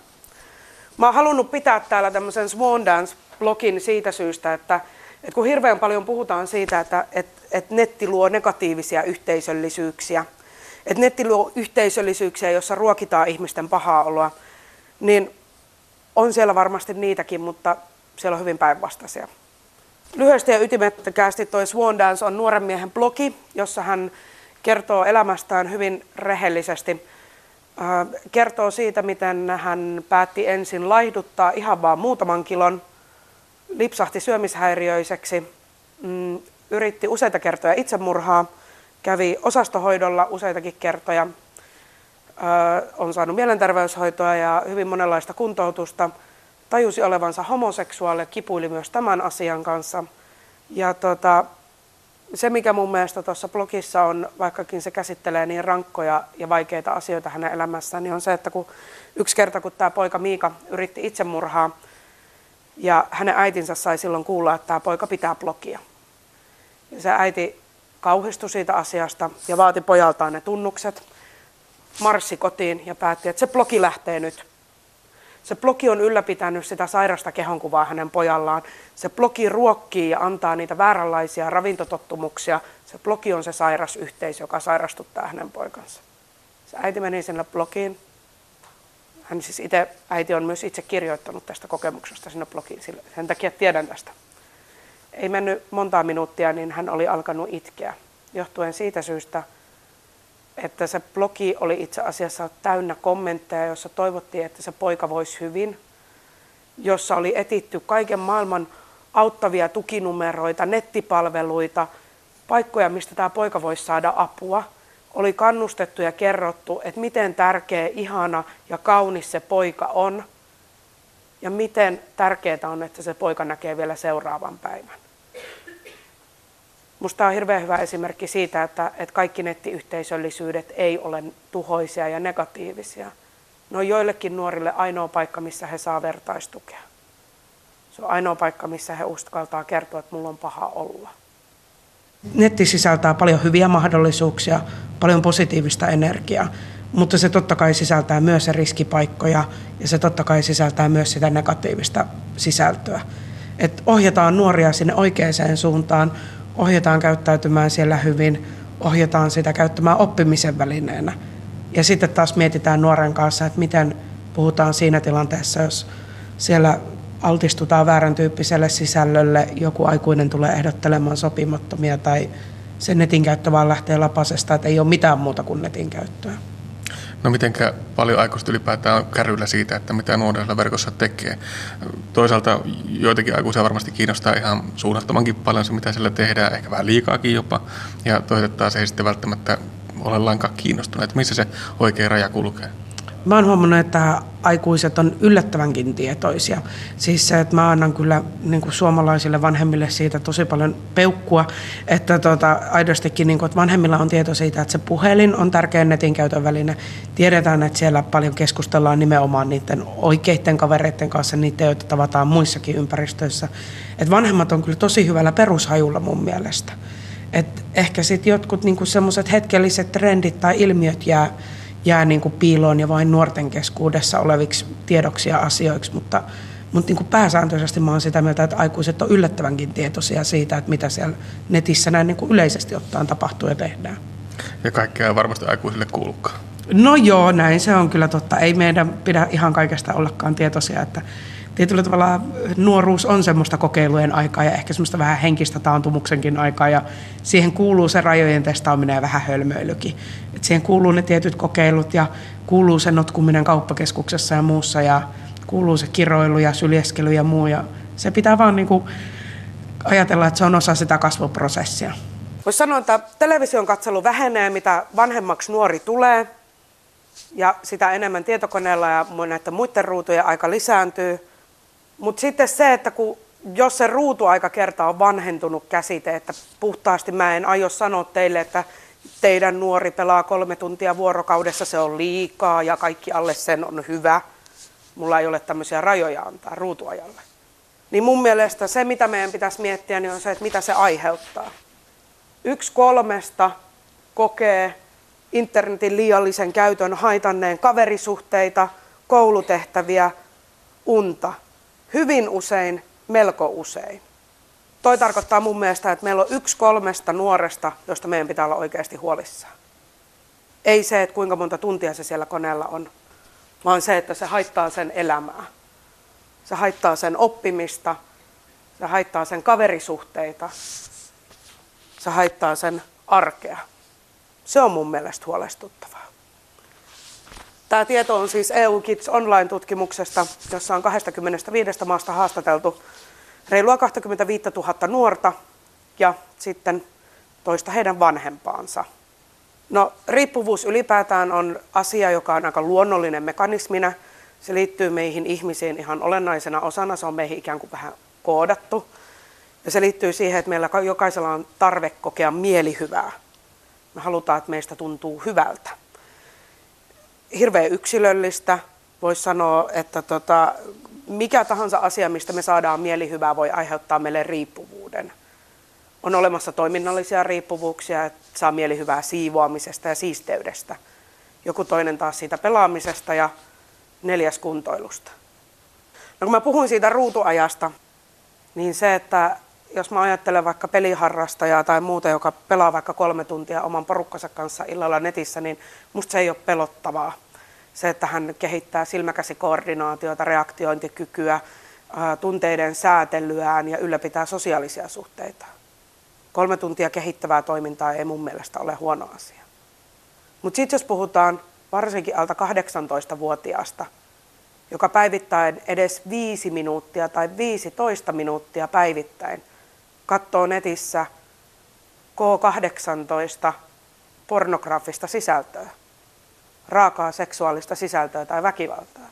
Speaker 5: Mä oon halunnut pitää täällä tämmöisen Swan Dance-blogin siitä syystä, että, että kun hirveän paljon puhutaan siitä, että, että, että netti luo negatiivisia yhteisöllisyyksiä, että netti luo yhteisöllisyyksiä, jossa ruokitaan ihmisten pahaa oloa, niin on siellä varmasti niitäkin, mutta siellä on hyvin päinvastaisia. Lyhyesti ja ytimekkäästi toi Swan Dance on nuoren miehen blogi, jossa hän kertoo elämästään hyvin rehellisesti. Kertoo siitä, miten hän päätti ensin laihduttaa ihan vaan muutaman kilon, lipsahti syömishäiriöiseksi, mm, yritti useita kertoja itsemurhaa, kävi osastohoidolla useitakin kertoja, on saanut mielenterveyshoitoa ja hyvin monenlaista kuntoutusta – tajusi olevansa homoseksuaali, kipuili myös tämän asian kanssa. Ja tota, se, mikä mun mielestä tuossa blogissa on, vaikkakin se käsittelee niin rankkoja ja vaikeita asioita hänen elämässään, niin on se, että kun yksi kerta, kun tämä poika Miika yritti itsemurhaa, ja hänen äitinsä sai silloin kuulla, että tämä poika pitää blogia. Ja se äiti kauhistui siitä asiasta ja vaati pojaltaan ne tunnukset, marssi kotiin ja päätti, että se blogi lähtee nyt se blogi on ylläpitänyt sitä sairasta kehonkuvaa hänen pojallaan. Se blogi ruokkii ja antaa niitä vääränlaisia ravintotottumuksia. Se blogi on se sairas yhteisö, joka sairastuttaa hänen poikansa. Se äiti meni sinne blogiin. Hän siis itse, äiti on myös itse kirjoittanut tästä kokemuksesta sinne blogiin, sen takia tiedän tästä. Ei mennyt montaa minuuttia, niin hän oli alkanut itkeä, johtuen siitä syystä, että se blogi oli itse asiassa täynnä kommentteja, jossa toivottiin, että se poika voisi hyvin, jossa oli etitty kaiken maailman auttavia tukinumeroita, nettipalveluita, paikkoja, mistä tämä poika voisi saada apua. Oli kannustettu ja kerrottu, että miten tärkeä, ihana ja kaunis se poika on ja miten tärkeää on, että se poika näkee vielä seuraavan päivän. Minusta on hirveän hyvä esimerkki siitä, että, että kaikki nettiyhteisöllisyydet ei ole tuhoisia ja negatiivisia. Ne on joillekin nuorille ainoa paikka, missä he saa vertaistukea. Se on ainoa paikka, missä he uskaltaa kertoa, että mulla on paha olla.
Speaker 6: Netti sisältää paljon hyviä mahdollisuuksia, paljon positiivista energiaa, mutta se totta kai sisältää myös riskipaikkoja ja se totta kai sisältää myös sitä negatiivista sisältöä. Et ohjataan nuoria sinne oikeaan suuntaan, ohjataan käyttäytymään siellä hyvin, ohjataan sitä käyttämään oppimisen välineenä. Ja sitten taas mietitään nuoren kanssa, että miten puhutaan siinä tilanteessa, jos siellä altistutaan väärän tyyppiselle sisällölle, joku aikuinen tulee ehdottelemaan sopimattomia tai se netin käyttö vaan lähtee lapasesta, että ei ole mitään muuta kuin netin käyttöä.
Speaker 2: No mitenkä paljon aikuiset ylipäätään on kärryillä siitä, että mitä nuorilla verkossa tekee. Toisaalta joitakin aikuisia varmasti kiinnostaa ihan suunnattomankin paljon se, mitä siellä tehdään, ehkä vähän liikaakin jopa. Ja toiset taas ei sitten välttämättä ole lainkaan kiinnostuneet. Missä se oikea raja kulkee?
Speaker 6: Mä oon huomannut, että aikuiset on yllättävänkin tietoisia. Siis se, että mä annan kyllä niin kuin suomalaisille vanhemmille siitä tosi paljon peukkua, että tota, aidostikin, niin kuin, että vanhemmilla on tieto siitä, että se puhelin on tärkeä netin käytön väline. Tiedetään, että siellä paljon keskustellaan nimenomaan niiden oikeiden kavereiden kanssa, niiden, joita tavataan muissakin ympäristöissä. Että vanhemmat on kyllä tosi hyvällä perushajulla mun mielestä. Et ehkä sitten jotkut niinku semmoiset hetkelliset trendit tai ilmiöt jää, jää niinku piiloon ja vain nuorten keskuudessa oleviksi tiedoksi ja asioiksi, mutta, mutta niinku pääsääntöisesti mä oon sitä mieltä, että aikuiset on yllättävänkin tietoisia siitä, että mitä siellä netissä näin niinku yleisesti ottaen tapahtuu ja tehdään.
Speaker 2: Ja kaikkea ei varmasti aikuisille kuulukaan.
Speaker 6: No joo, näin se on kyllä totta. Ei meidän pidä ihan kaikesta ollakaan tietoisia, että tietyllä tavalla nuoruus on semmoista kokeilujen aikaa ja ehkä semmoista vähän henkistä taantumuksenkin aikaa ja siihen kuuluu se rajojen testaaminen ja vähän hölmöilykin. Et siihen kuuluu ne tietyt kokeilut ja kuuluu se notkuminen kauppakeskuksessa ja muussa ja kuuluu se kiroilu ja syljeskely ja muu ja se pitää vaan niin kuin ajatella, että se on osa sitä kasvuprosessia.
Speaker 5: Voisi sanoa, että television katselu vähenee, mitä vanhemmaksi nuori tulee ja sitä enemmän tietokoneella ja näiden muiden ruutujen aika lisääntyy – mutta sitten se, että kun, jos se ruutuaika kerta on vanhentunut käsite, että puhtaasti mä en aio sanoa teille, että teidän nuori pelaa kolme tuntia vuorokaudessa, se on liikaa ja kaikki alle sen on hyvä. Mulla ei ole tämmöisiä rajoja antaa ruutuajalle. Niin mun mielestä se, mitä meidän pitäisi miettiä, niin on se, että mitä se aiheuttaa. Yksi kolmesta kokee internetin liiallisen käytön haitanneen kaverisuhteita, koulutehtäviä, unta – hyvin usein, melko usein. Toi tarkoittaa mun mielestä, että meillä on yksi kolmesta nuoresta, josta meidän pitää olla oikeasti huolissaan. Ei se, että kuinka monta tuntia se siellä koneella on, vaan se, että se haittaa sen elämää. Se haittaa sen oppimista, se haittaa sen kaverisuhteita, se haittaa sen arkea. Se on mun mielestä huolestuttavaa. Tämä tieto on siis EU Kids Online-tutkimuksesta, jossa on 25 maasta haastateltu reilua 25 000 nuorta ja sitten toista heidän vanhempaansa. No, riippuvuus ylipäätään on asia, joka on aika luonnollinen mekanismina. Se liittyy meihin ihmisiin ihan olennaisena osana, se on meihin ikään kuin vähän koodattu. Ja se liittyy siihen, että meillä jokaisella on tarve kokea mielihyvää. Me halutaan, että meistä tuntuu hyvältä hirveän yksilöllistä. Voisi sanoa, että tota, mikä tahansa asia, mistä me saadaan mielihyvää, voi aiheuttaa meille riippuvuuden. On olemassa toiminnallisia riippuvuuksia, että saa mielihyvää siivoamisesta ja siisteydestä. Joku toinen taas siitä pelaamisesta ja neljäs kuntoilusta. No kun mä puhuin siitä ruutuajasta, niin se, että jos mä ajattelen vaikka peliharrastajaa tai muuta, joka pelaa vaikka kolme tuntia oman porukkansa kanssa illalla netissä, niin musta se ei ole pelottavaa se, että hän kehittää silmäkäsikoordinaatiota, reaktiointikykyä, tunteiden säätelyään ja ylläpitää sosiaalisia suhteita. Kolme tuntia kehittävää toimintaa ei mun mielestä ole huono asia. Mutta sitten jos puhutaan varsinkin alta 18-vuotiaasta, joka päivittäin edes 5 minuuttia tai 15 minuuttia päivittäin katsoo netissä K18 pornografista sisältöä, raakaa seksuaalista sisältöä tai väkivaltaa,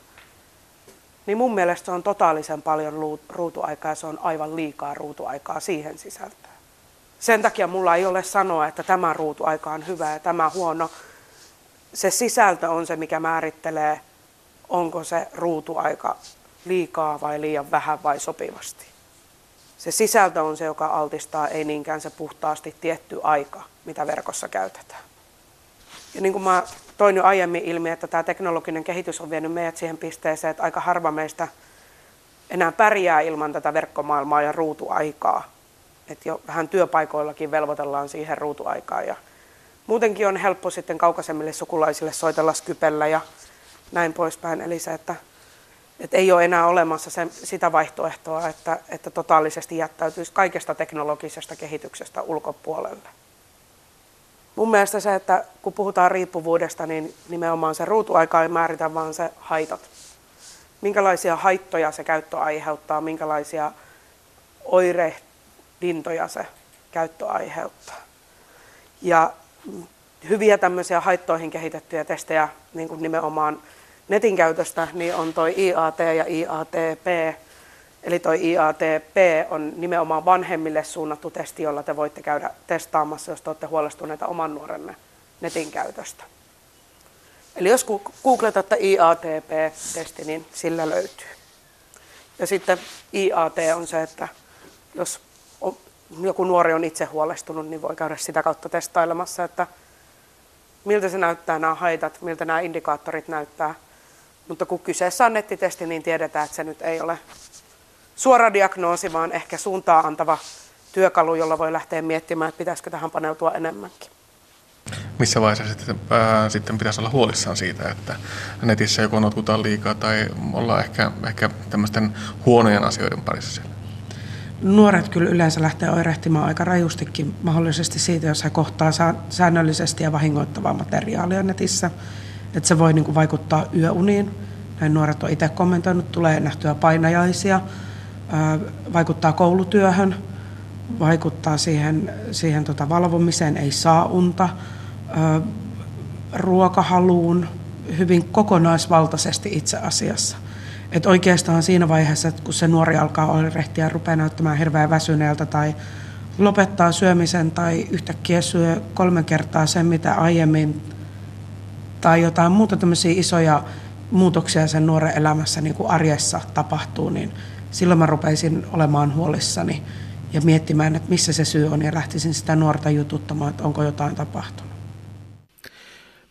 Speaker 5: niin mun mielestä se on totaalisen paljon ruutuaikaa ja se on aivan liikaa ruutuaikaa siihen sisältöön. Sen takia mulla ei ole sanoa, että tämä ruutuaika on hyvä ja tämä huono. Se sisältö on se, mikä määrittelee, onko se ruutuaika liikaa vai liian vähän vai sopivasti. Se sisältö on se, joka altistaa, ei niinkään se puhtaasti tietty aika, mitä verkossa käytetään. Ja niin kuin mä toin jo aiemmin ilmi, että tämä teknologinen kehitys on vienyt meidät siihen pisteeseen, että aika harva meistä enää pärjää ilman tätä verkkomaailmaa ja ruutuaikaa. Että jo vähän työpaikoillakin velvoitellaan siihen ruutuaikaan. Ja muutenkin on helppo sitten kaukaisemmille sukulaisille soitella Skypellä ja näin poispäin. Eli se, että, että ei ole enää olemassa se, sitä vaihtoehtoa, että, että totaalisesti jättäytyisi kaikesta teknologisesta kehityksestä ulkopuolelle. Mun mielestä se, että kun puhutaan riippuvuudesta, niin nimenomaan se ruutuaika ei määritä, vaan se haitat. Minkälaisia haittoja se käyttö aiheuttaa, minkälaisia oirehdintoja se käyttö aiheuttaa. Ja hyviä tämmöisiä haittoihin kehitettyjä testejä niin kuin nimenomaan netin käytöstä, niin on toi IAT ja IATP. Eli toi IATP on nimenomaan vanhemmille suunnattu testi, jolla te voitte käydä testaamassa, jos te olette huolestuneita oman nuorenne netin käytöstä. Eli jos googletatte IATP-testi, niin sillä löytyy. Ja sitten IAT on se, että jos joku nuori on itse huolestunut, niin voi käydä sitä kautta testailemassa, että miltä se näyttää nämä haitat, miltä nämä indikaattorit näyttää. Mutta kun kyseessä on nettitesti, niin tiedetään, että se nyt ei ole suora diagnoosi, vaan ehkä suuntaa antava työkalu, jolla voi lähteä miettimään, että pitäisikö tähän paneutua enemmänkin.
Speaker 2: Missä vaiheessa sitten, ää, sitten pitäisi olla huolissaan siitä, että netissä joko notkutaan liikaa tai ollaan ehkä, ehkä tämmöisten huonojen asioiden parissa siellä?
Speaker 6: Nuoret kyllä yleensä lähtee oirehtimaan aika rajustikin mahdollisesti siitä, jos he kohtaa säännöllisesti ja vahingoittavaa materiaalia netissä. Että se voi niin kuin vaikuttaa yöuniin. Näin nuoret on itse kommentoinut, tulee nähtyä painajaisia, vaikuttaa koulutyöhön, vaikuttaa siihen, siihen tota valvomiseen, ei saa unta, ruokahaluun, hyvin kokonaisvaltaisesti itse asiassa. Et oikeastaan siinä vaiheessa, että kun se nuori alkaa oirehtia ja rupeaa näyttämään hirveän väsyneeltä tai lopettaa syömisen tai yhtäkkiä syö kolme kertaa sen, mitä aiemmin, tai jotain muuta tämmöisiä isoja muutoksia sen nuoren elämässä niin kuin arjessa tapahtuu, niin silloin mä rupeisin olemaan huolissani ja miettimään, että missä se syy on ja lähtisin sitä nuorta jututtamaan, että onko jotain tapahtunut.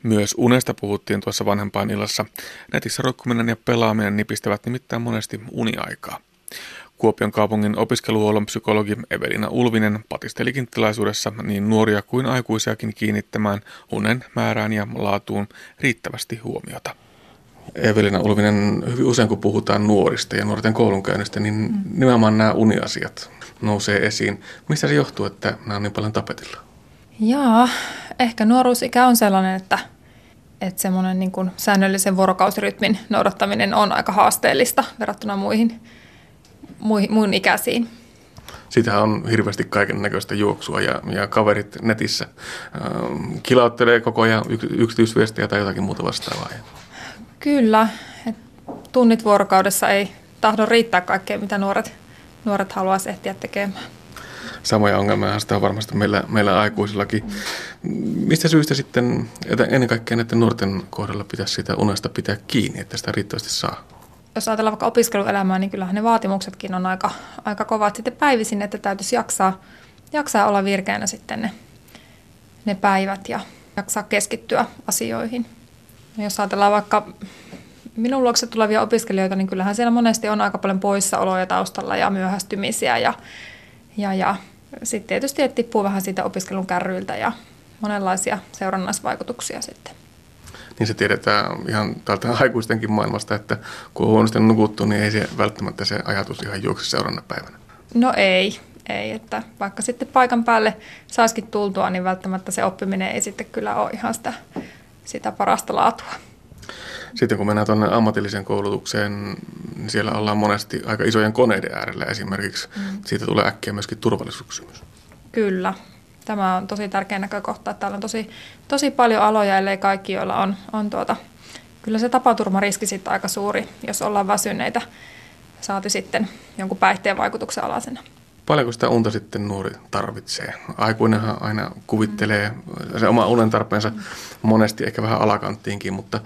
Speaker 2: Myös unesta puhuttiin tuossa illassa. Netissä roikkuminen ja pelaaminen nipistävät nimittäin monesti uniaikaa. Kuopion kaupungin opiskeluhuollon psykologi Evelina Ulvinen patistelikin tilaisuudessa niin nuoria kuin aikuisiakin kiinnittämään unen määrään ja laatuun riittävästi huomiota. Evelina Ulvinen, hyvin usein kun puhutaan nuorista ja nuorten koulunkäynnistä, niin mm. nimenomaan nämä uniasiat nousee esiin. Mistä se johtuu, että nämä on niin paljon tapetilla?
Speaker 7: Jaa, ehkä nuoruusikä on sellainen, että, että semmoinen niin kuin säännöllisen vuorokausirytmin noudattaminen on aika haasteellista verrattuna muihin, muihin muihin ikäisiin.
Speaker 2: Sitähän on hirveästi kaiken näköistä juoksua ja, ja kaverit netissä ähm, kilauttelee koko ajan yksityisviestiä tai jotakin muuta vastaavaa.
Speaker 7: Kyllä, et tunnit vuorokaudessa ei tahdo riittää kaikkea, mitä nuoret, nuoret haluaisi ehtiä tekemään
Speaker 2: samoja ongelmia sitä on varmasti meillä, meillä aikuisillakin. Mistä syystä sitten, että ennen kaikkea näiden nuorten kohdalla pitäisi sitä unesta pitää kiinni, että sitä riittävästi saa?
Speaker 7: Jos ajatellaan vaikka opiskeluelämää, niin kyllähän ne vaatimuksetkin on aika, aika kovat sitten päivisin, että täytyisi jaksaa, jaksaa olla virkeänä sitten ne, ne päivät ja jaksaa keskittyä asioihin. Jos ajatellaan vaikka minun luokse tulevia opiskelijoita, niin kyllähän siellä monesti on aika paljon poissaoloja taustalla ja myöhästymisiä ja, ja, ja sitten tietysti että tippuu vähän siitä opiskelun kärryiltä ja monenlaisia seurannaisvaikutuksia sitten.
Speaker 2: Niin se tiedetään ihan täältä aikuistenkin maailmasta, että kun on huonosti nukuttu, niin ei se välttämättä se ajatus ihan juokse seuraavana päivänä.
Speaker 7: No ei, ei, että vaikka sitten paikan päälle saisikin tultua, niin välttämättä se oppiminen ei sitten kyllä ole ihan sitä, sitä parasta laatua.
Speaker 2: Sitten kun mennään tuonne ammatilliseen koulutukseen, niin siellä ollaan monesti aika isojen koneiden äärellä esimerkiksi. Mm. Siitä tulee äkkiä myöskin turvallisuuskysymys.
Speaker 7: Kyllä. Tämä on tosi tärkeä näkökohta, että täällä on tosi, tosi paljon aloja, ellei kaikki, joilla on, on tuota, kyllä se tapaturmariski sitten aika suuri, jos ollaan väsyneitä, saati sitten jonkun päihteen vaikutuksen alasena.
Speaker 2: Paljonko sitä unta sitten nuori tarvitsee? Aikuinenhan aina kuvittelee se oma unen tarpeensa monesti ehkä vähän alakanttiinkin, mutta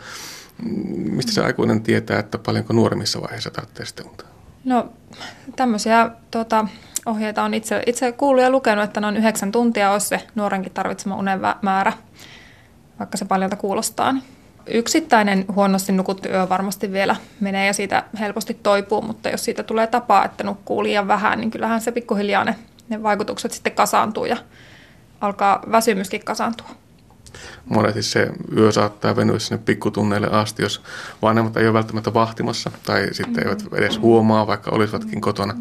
Speaker 2: Mistä se aikuinen tietää, että paljonko nuoremmissa vaiheissa tarvitsee sitä unta?
Speaker 7: No tämmöisiä tuota, ohjeita on itse, itse kuullut ja lukenut, että noin yhdeksän tuntia olisi se nuorenkin tarvitsema unen määrä, vaikka se paljolta kuulostaa. Niin yksittäinen huonosti nukuttu yö varmasti vielä menee ja siitä helposti toipuu, mutta jos siitä tulee tapaa, että nukkuu liian vähän, niin kyllähän se pikkuhiljaa ne, ne vaikutukset sitten kasaantuu ja alkaa väsymyskin kasaantua
Speaker 2: monesti se yö saattaa venyä sinne pikkutunneille asti, jos vanhemmat ei ole välttämättä vahtimassa tai sitten eivät edes huomaa, vaikka olisivatkin kotona,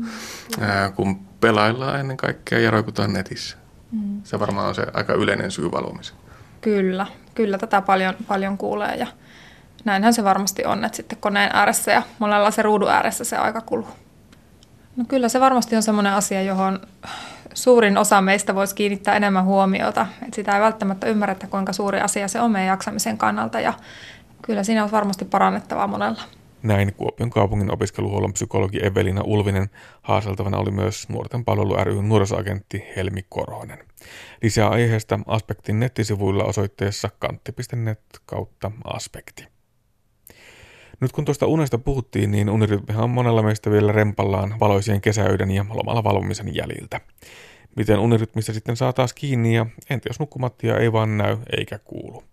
Speaker 2: ää, kun pelaillaan ennen kaikkea ja roikutaan netissä. Mm. Se varmaan on se aika yleinen syy valvomiseen.
Speaker 7: Kyllä, kyllä tätä paljon, paljon kuulee ja näinhän se varmasti on, että sitten koneen ääressä ja monella se ruudun ääressä se aika kuluu. No kyllä se varmasti on sellainen asia, johon suurin osa meistä voisi kiinnittää enemmän huomiota. Et sitä ei välttämättä ymmärretä, kuinka suuri asia se on meidän jaksamisen kannalta. Ja kyllä siinä on varmasti parannettavaa monella.
Speaker 2: Näin Kuopion kaupungin opiskeluhuollon psykologi Evelina Ulvinen. Haaseltavana oli myös Nuorten palvelu ry nuorisoagentti Helmi Korhonen. Lisää aiheesta Aspektin nettisivuilla osoitteessa kantti.net kautta aspekti. Nyt kun tuosta unesta puhuttiin, niin unirytmihän on monella meistä vielä rempallaan valoisien kesäyden ja lomalla valvomisen jäljiltä. Miten unirytmistä sitten saa taas kiinni ja entä jos nukkumattia ei vaan näy eikä kuulu?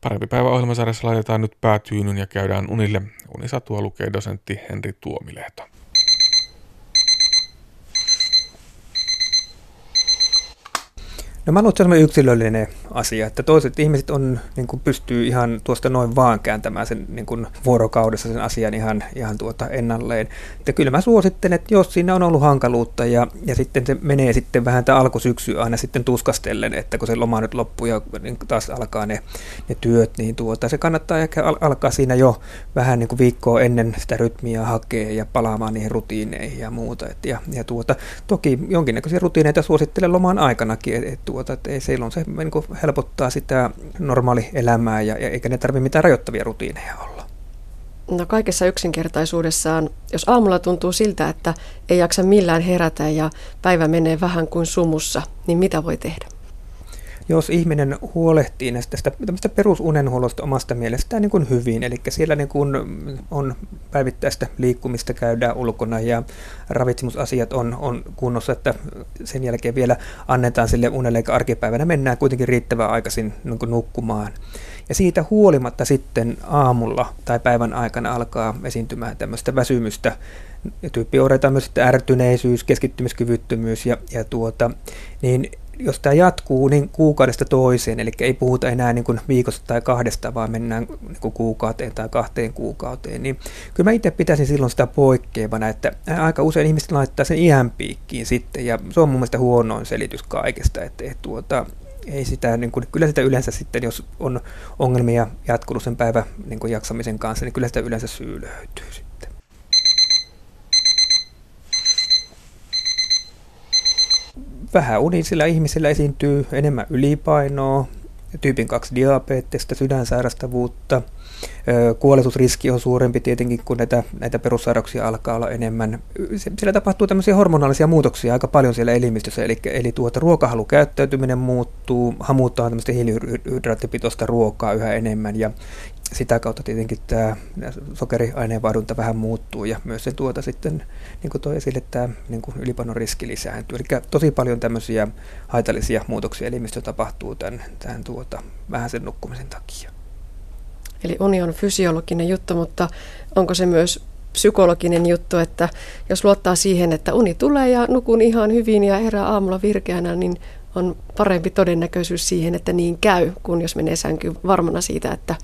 Speaker 2: Parempi päivä ohjelmasarjassa laitetaan nyt päätyynyn ja käydään unille. Unisatua lukee dosentti Henri Tuomilehto.
Speaker 8: No mä luulen, että se on yksilöllinen asia, että toiset ihmiset on, niin kuin pystyy ihan tuosta noin vaan kääntämään sen niin kuin vuorokaudessa sen asian ihan, ihan tuota ennalleen. Että kyllä mä suosittelen, että jos siinä on ollut hankaluutta ja, ja sitten se menee sitten vähän tämä alkusyksy aina sitten tuskastellen, että kun se loma nyt loppuu ja niin taas alkaa ne, ne työt, niin tuota, se kannattaa ehkä al- alkaa siinä jo vähän niin kuin viikkoa ennen sitä rytmiä hakea ja palaamaan niihin rutiineihin ja muuta. Et ja, ja tuota, toki jonkinnäköisiä rutiineita suosittelen loman aikanakin, että et, tuota, et ei silloin se niin kuin helpottaa sitä normaali elämää ja, ja eikä ne tarvitse mitään rajoittavia rutiineja olla.
Speaker 3: No kaikessa yksinkertaisuudessaan, jos aamulla tuntuu siltä, että ei jaksa millään herätä ja päivä menee vähän kuin sumussa, niin mitä voi tehdä?
Speaker 8: Jos ihminen huolehtii näistä tästä perusunenhuollosta omasta mielestään niin kuin hyvin, eli siellä niin kuin on päivittäistä liikkumista, käydään ulkona ja ravitsemusasiat on, on kunnossa, että sen jälkeen vielä annetaan sille unelle, eikä arkipäivänä mennään kuitenkin riittävän aikaisin niin kuin nukkumaan. Ja siitä huolimatta sitten aamulla tai päivän aikana alkaa esiintymään tämmöistä väsymystä, tyyppioireita myös sitten ärtyneisyys, keskittymiskyvyttömyys ja, ja tuota, niin jos tämä jatkuu niin kuukaudesta toiseen, eli ei puhuta enää niin kuin viikosta tai kahdesta, vaan mennään niin kuin kuukauteen tai kahteen kuukauteen, niin kyllä mä itse pitäisin silloin sitä poikkeavana, että aika usein ihmiset laittaa sen iän piikkiin sitten, ja se on mun mielestä huonoin selitys kaikesta, että, että tuota, ei sitä, niin kuin, kyllä sitä yleensä sitten, jos on ongelmia jatkunut sen päivän niin jaksamisen kanssa, niin kyllä sitä yleensä syy löytyy vähän unisilla ihmisillä esiintyy enemmän ylipainoa, tyypin 2 diabeettista, sydänsairastavuutta. Kuoletusriski on suurempi tietenkin, kun näitä, näitä perussairauksia alkaa olla enemmän. Siellä tapahtuu tämmöisiä hormonaalisia muutoksia aika paljon siellä elimistössä, eli, eli tuota, ruokahalukäyttäytyminen muuttuu, hamutaan tämmöistä hiilihydraattipitoista ruokaa yhä enemmän, ja, sitä kautta tietenkin tämä sokeriaineenvaihdunta vähän muuttuu ja myös se tuota sitten, niin kuin toi esille, tämä niin kuin ylipanon riski lisääntyy. Eli tosi paljon tämmöisiä haitallisia muutoksia elimistössä tapahtuu tämän, tämän tuota, vähän sen nukkumisen takia.
Speaker 3: Eli uni on fysiologinen juttu, mutta onko se myös psykologinen juttu, että jos luottaa siihen, että uni tulee ja nukun ihan hyvin ja herää aamulla virkeänä, niin on parempi todennäköisyys siihen, että niin käy, kuin jos menee sänkyyn varmana siitä, että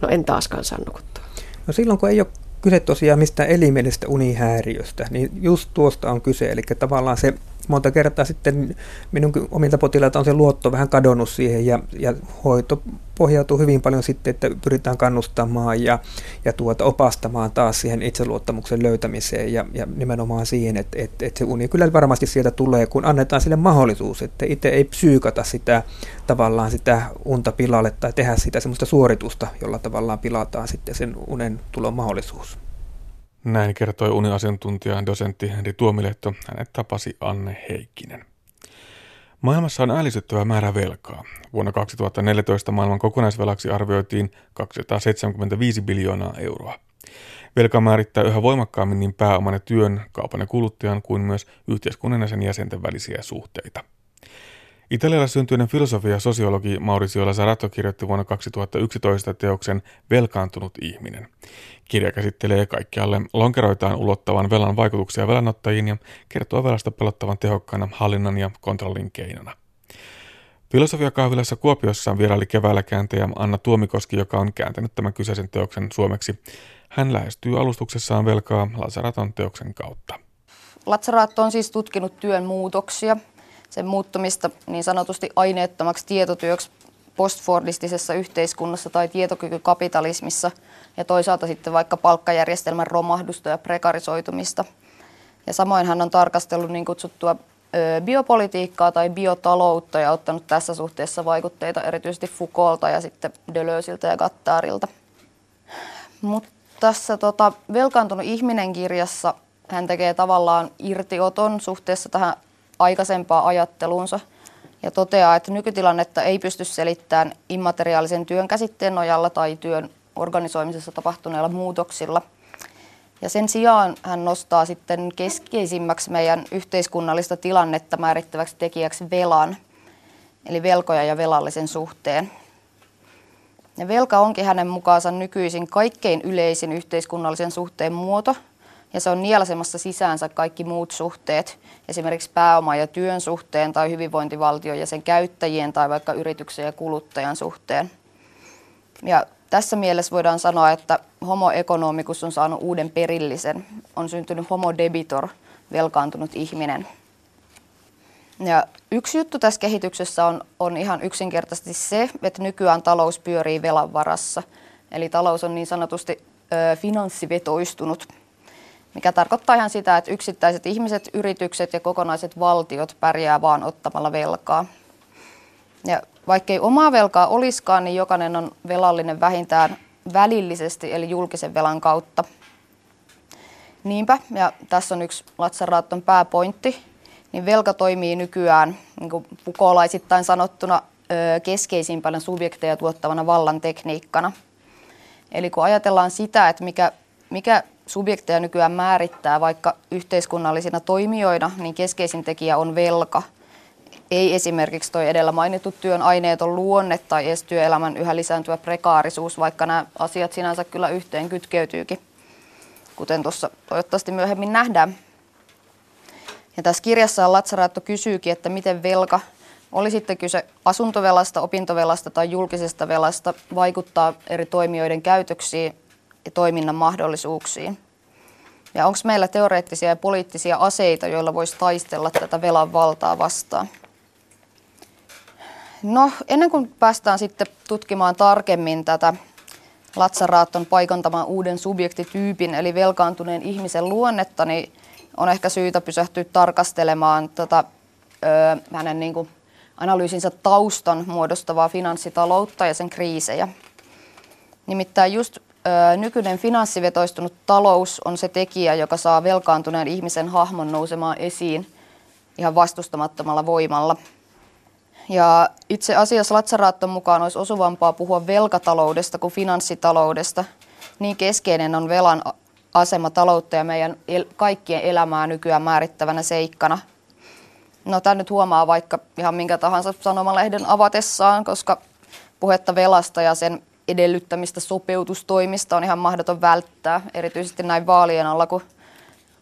Speaker 3: no en taaskaan saa nukuttua.
Speaker 8: No silloin kun ei ole kyse tosiaan mistään elimellisestä unihäiriöstä, niin just tuosta on kyse. Eli tavallaan se monta kertaa sitten minun omilta potilailta on se luotto vähän kadonnut siihen ja, ja hoito pohjautuu hyvin paljon sitten, että pyritään kannustamaan ja, ja tuota, opastamaan taas siihen itseluottamuksen löytämiseen ja, ja nimenomaan siihen, että, että, että se uni kyllä varmasti sieltä tulee, kun annetaan sille mahdollisuus, että itse ei psyykata sitä tavallaan sitä unta pilalle tai tehdä sitä semmoista suoritusta, jolla tavallaan pilataan sitten sen unen tulon mahdollisuus.
Speaker 2: Näin kertoi uniasiantuntija dosentti Henri Tuomilehto. Hänet tapasi Anne Heikkinen. Maailmassa on ällistyttävä määrä velkaa. Vuonna 2014 maailman kokonaisvelaksi arvioitiin 275 biljoonaa euroa. Velka määrittää yhä voimakkaammin niin pääoman ja työn, kaupan ja kuluttajan kuin myös yhteiskunnan ja sen jäsenten välisiä suhteita. Italialla syntyinen filosofia ja sosiologi Mauricio Lazzaratto kirjoitti vuonna 2011 teoksen Velkaantunut ihminen. Kirja käsittelee kaikkialle lonkeroitaan ulottavan velan vaikutuksia velanottajiin ja kertoo velasta pelottavan tehokkaana hallinnan ja kontrollin keinona. Filosofiakahvilassa Kuopiossa vieraili keväällä kääntäjä Anna Tuomikoski, joka on kääntänyt tämän kyseisen teoksen suomeksi. Hän lähestyy alustuksessaan velkaa Lazaraton teoksen kautta.
Speaker 9: Lazzaratto on siis tutkinut työn muutoksia sen muuttumista niin sanotusti aineettomaksi tietotyöksi postfordistisessa yhteiskunnassa tai tietokykykapitalismissa ja toisaalta sitten vaikka palkkajärjestelmän romahdusta ja prekarisoitumista. Ja samoin hän on tarkastellut niin kutsuttua biopolitiikkaa tai biotaloutta ja ottanut tässä suhteessa vaikutteita erityisesti Foucaulta ja sitten Deleusilta ja Gattarilta. Mutta tässä tota, Velkaantunut ihminen kirjassa hän tekee tavallaan irtioton suhteessa tähän aikaisempaan ajatteluunsa ja toteaa, että nykytilannetta ei pysty selittämään immateriaalisen työn käsitteen nojalla tai työn organisoimisessa tapahtuneilla muutoksilla. Ja sen sijaan hän nostaa sitten keskeisimmäksi meidän yhteiskunnallista tilannetta määrittäväksi tekijäksi velan, eli velkoja ja velallisen suhteen. Ja velka onkin hänen mukaansa nykyisin kaikkein yleisin yhteiskunnallisen suhteen muoto, ja se on nielasemassa sisäänsä kaikki muut suhteet, esimerkiksi pääoma- ja työn suhteen tai hyvinvointivaltion ja sen käyttäjien tai vaikka yrityksen ja kuluttajan suhteen. Ja tässä mielessä voidaan sanoa, että homo economicus on saanut uuden perillisen. On syntynyt homo debitor, velkaantunut ihminen. Ja yksi juttu tässä kehityksessä on, on ihan yksinkertaisesti se, että nykyään talous pyörii velan varassa. Eli talous on niin sanotusti ö, finanssivetoistunut, mikä tarkoittaa ihan sitä, että yksittäiset ihmiset, yritykset ja kokonaiset valtiot pärjää vaan ottamalla velkaa. Ja vaikkei omaa velkaa olisikaan, niin jokainen on velallinen vähintään välillisesti, eli julkisen velan kautta. Niinpä, ja tässä on yksi Latsaraatton pääpointti, niin velka toimii nykyään niin kuin pukolaisittain sanottuna keskeisimpänä subjekteja tuottavana vallan tekniikkana. Eli kun ajatellaan sitä, että mikä, mikä subjekteja nykyään määrittää vaikka yhteiskunnallisina toimijoina, niin keskeisin tekijä on velka. Ei esimerkiksi tuo edellä mainittu työn aineeton luonne tai edes työelämän yhä lisääntyvä prekaarisuus, vaikka nämä asiat sinänsä kyllä yhteen kytkeytyykin, kuten tuossa toivottavasti myöhemmin nähdään. Ja tässä kirjassa Latsaraatto kysyykin, että miten velka, oli sitten kyse asuntovelasta, opintovelasta tai julkisesta velasta, vaikuttaa eri toimijoiden käytöksiin ja toiminnan mahdollisuuksiin. Ja onko meillä teoreettisia ja poliittisia aseita, joilla voisi taistella tätä velan valtaa vastaan? No, ennen kuin päästään sitten tutkimaan tarkemmin tätä Latsaraatton paikantamaan uuden subjektityypin, eli velkaantuneen ihmisen luonnetta, niin on ehkä syytä pysähtyä tarkastelemaan tota, ö, hänen niin kuin, analyysinsä taustan muodostavaa finanssitaloutta ja sen kriisejä. Nimittäin just nykyinen finanssivetoistunut talous on se tekijä, joka saa velkaantuneen ihmisen hahmon nousemaan esiin ihan vastustamattomalla voimalla. Ja itse asiassa Latsaraatton mukaan olisi osuvampaa puhua velkataloudesta kuin finanssitaloudesta. Niin keskeinen on velan asema taloutta ja meidän el- kaikkien elämää nykyään määrittävänä seikkana. No tämä nyt huomaa vaikka ihan minkä tahansa sanomalehden avatessaan, koska puhetta velasta ja sen edellyttämistä sopeutustoimista on ihan mahdoton välttää, erityisesti näin vaalien alla, kun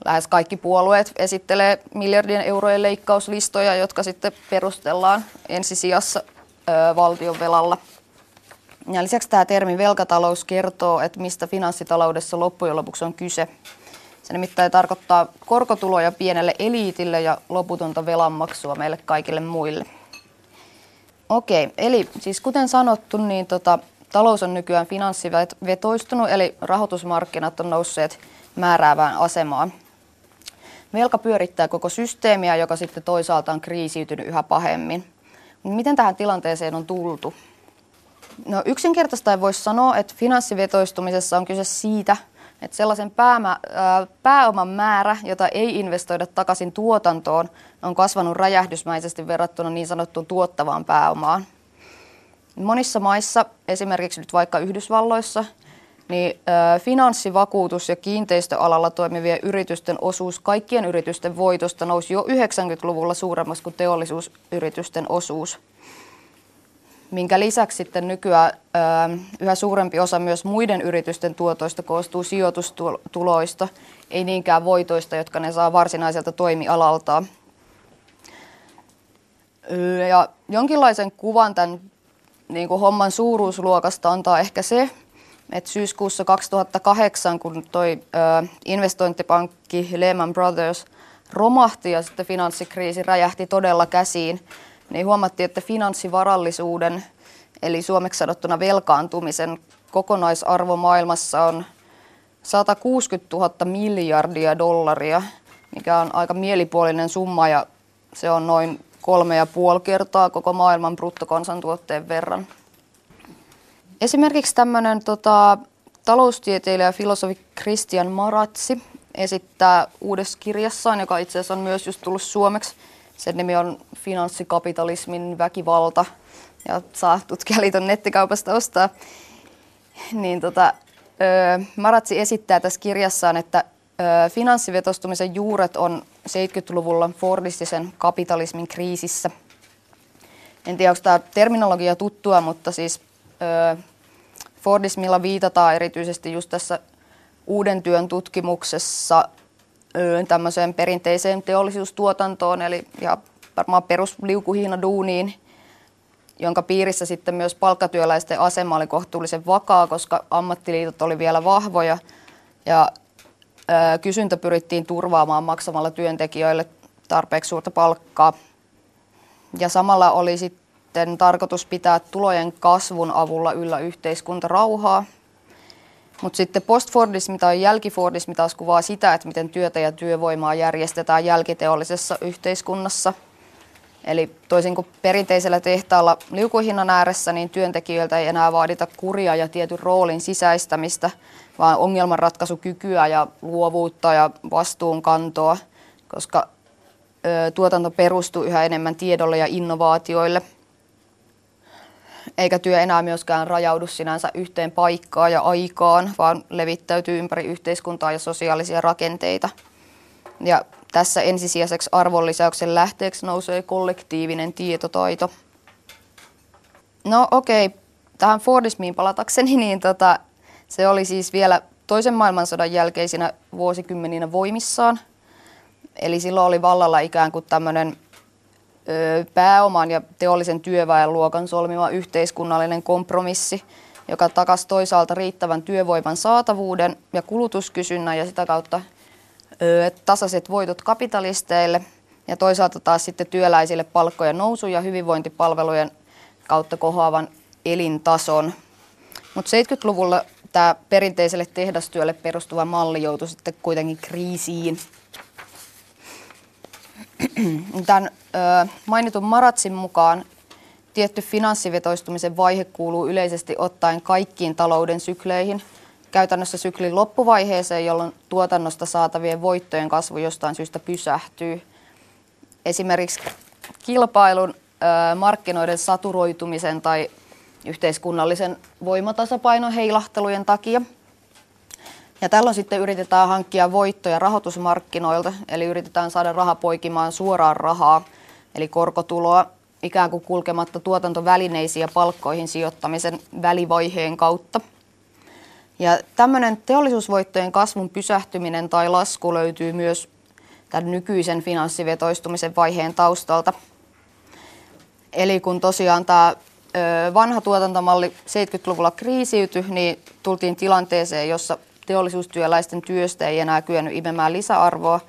Speaker 9: lähes kaikki puolueet esittelee miljardien eurojen leikkauslistoja, jotka sitten perustellaan ensisijassa ö, valtion velalla. Ja lisäksi tämä termi velkatalous kertoo, että mistä finanssitaloudessa loppujen lopuksi on kyse. Se nimittäin tarkoittaa korkotuloja pienelle eliitille ja loputonta velanmaksua meille kaikille muille. Okei, eli siis kuten sanottu, niin tota, talous on nykyään finanssivetoistunut, eli rahoitusmarkkinat on nousseet määräävään asemaan. Velka pyörittää koko systeemiä, joka sitten toisaalta on kriisiytynyt yhä pahemmin. Miten tähän tilanteeseen on tultu? No yksinkertaista voisi sanoa, että finanssivetoistumisessa on kyse siitä, että sellaisen päämä, pääoman määrä, jota ei investoida takaisin tuotantoon, on kasvanut räjähdysmäisesti verrattuna niin sanottuun tuottavaan pääomaan. Monissa maissa, esimerkiksi nyt vaikka Yhdysvalloissa, niin finanssivakuutus- ja kiinteistöalalla toimivien yritysten osuus kaikkien yritysten voitosta nousi jo 90-luvulla suuremmaksi kuin teollisuusyritysten osuus – minkä lisäksi sitten nykyään yhä suurempi osa myös muiden yritysten tuotoista koostuu sijoitustuloista, ei niinkään voitoista, jotka ne saa varsinaiselta toimialaltaan. Ja jonkinlaisen kuvan tämän niin kuin homman suuruusluokasta antaa ehkä se, että syyskuussa 2008, kun toi ö, investointipankki Lehman Brothers romahti ja sitten finanssikriisi räjähti todella käsiin, niin huomattiin, että finanssivarallisuuden, eli suomeksi sanottuna velkaantumisen kokonaisarvo maailmassa on 160 000 miljardia dollaria, mikä on aika mielipuolinen summa ja se on noin kolme ja puoli kertaa koko maailman bruttokansantuotteen verran. Esimerkiksi tämmöinen tota, taloustieteilijä ja filosofi Christian Maratsi esittää uudessa kirjassaan, joka itse asiassa on myös just tullut suomeksi. Sen nimi on Finanssikapitalismin väkivalta ja saa tutkijaliiton nettikaupasta ostaa. Niin tota, Maratsi esittää tässä kirjassaan, että finanssivetostumisen juuret on 70-luvulla Fordistisen kapitalismin kriisissä. En tiedä, onko tämä terminologia tuttua, mutta siis Fordismilla viitataan erityisesti just tässä uuden työn tutkimuksessa tämmöiseen perinteiseen teollisuustuotantoon, eli ja varmaan perusliukuhiinaduuniin, jonka piirissä sitten myös palkkatyöläisten asema oli kohtuullisen vakaa, koska ammattiliitot oli vielä vahvoja ja kysyntä pyrittiin turvaamaan maksamalla työntekijöille tarpeeksi suurta palkkaa. Ja samalla oli sitten tarkoitus pitää tulojen kasvun avulla yllä yhteiskuntarauhaa. Mutta sitten postfordismi tai jälkifordismi taas kuvaa sitä, että miten työtä ja työvoimaa järjestetään jälkiteollisessa yhteiskunnassa – Eli toisin kuin perinteisellä tehtaalla liukuhinnan ääressä, niin työntekijöiltä ei enää vaadita kuria ja tietyn roolin sisäistämistä, vaan ongelmanratkaisukykyä ja luovuutta ja vastuunkantoa, koska ö, tuotanto perustuu yhä enemmän tiedolle ja innovaatioille. Eikä työ enää myöskään rajaudu sinänsä yhteen paikkaan ja aikaan, vaan levittäytyy ympäri yhteiskuntaa ja sosiaalisia rakenteita. Ja tässä ensisijaiseksi arvonlisäyksen lähteeksi nousee kollektiivinen tietotaito. No okei, okay. tähän Fordismiin palatakseni, niin tota, se oli siis vielä toisen maailmansodan jälkeisinä vuosikymmeninä voimissaan. Eli silloin oli vallalla ikään kuin tämmöinen pääoman ja teollisen työväen luokan solmima yhteiskunnallinen kompromissi, joka takasi toisaalta riittävän työvoiman saatavuuden ja kulutuskysynnän ja sitä kautta tasaiset voitot kapitalisteille ja toisaalta taas sitten työläisille palkkojen nousu ja hyvinvointipalvelujen kautta kohoavan elintason. Mutta 70-luvulla tämä perinteiselle tehdastyölle perustuva malli joutui sitten kuitenkin kriisiin. (clears throat) Tämän mainitun Maratsin mukaan tietty finanssivetoistumisen vaihe kuuluu yleisesti ottaen kaikkiin talouden sykleihin – käytännössä syklin loppuvaiheeseen, jolloin tuotannosta saatavien voittojen kasvu jostain syystä pysähtyy. Esimerkiksi kilpailun, markkinoiden saturoitumisen tai yhteiskunnallisen voimatasapainon heilahtelujen takia. Ja tällöin sitten yritetään hankkia voittoja rahoitusmarkkinoilta, eli yritetään saada raha poikimaan suoraan rahaa, eli korkotuloa, ikään kuin kulkematta tuotantovälineisiin ja palkkoihin sijoittamisen välivaiheen kautta. Ja tämmöinen teollisuusvoittojen kasvun pysähtyminen tai lasku löytyy myös tämän nykyisen finanssivetoistumisen vaiheen taustalta. Eli kun tosiaan tämä vanha tuotantomalli 70-luvulla kriisiytyi, niin tultiin tilanteeseen, jossa teollisuustyöläisten työstä ei enää kyennyt imemään lisäarvoa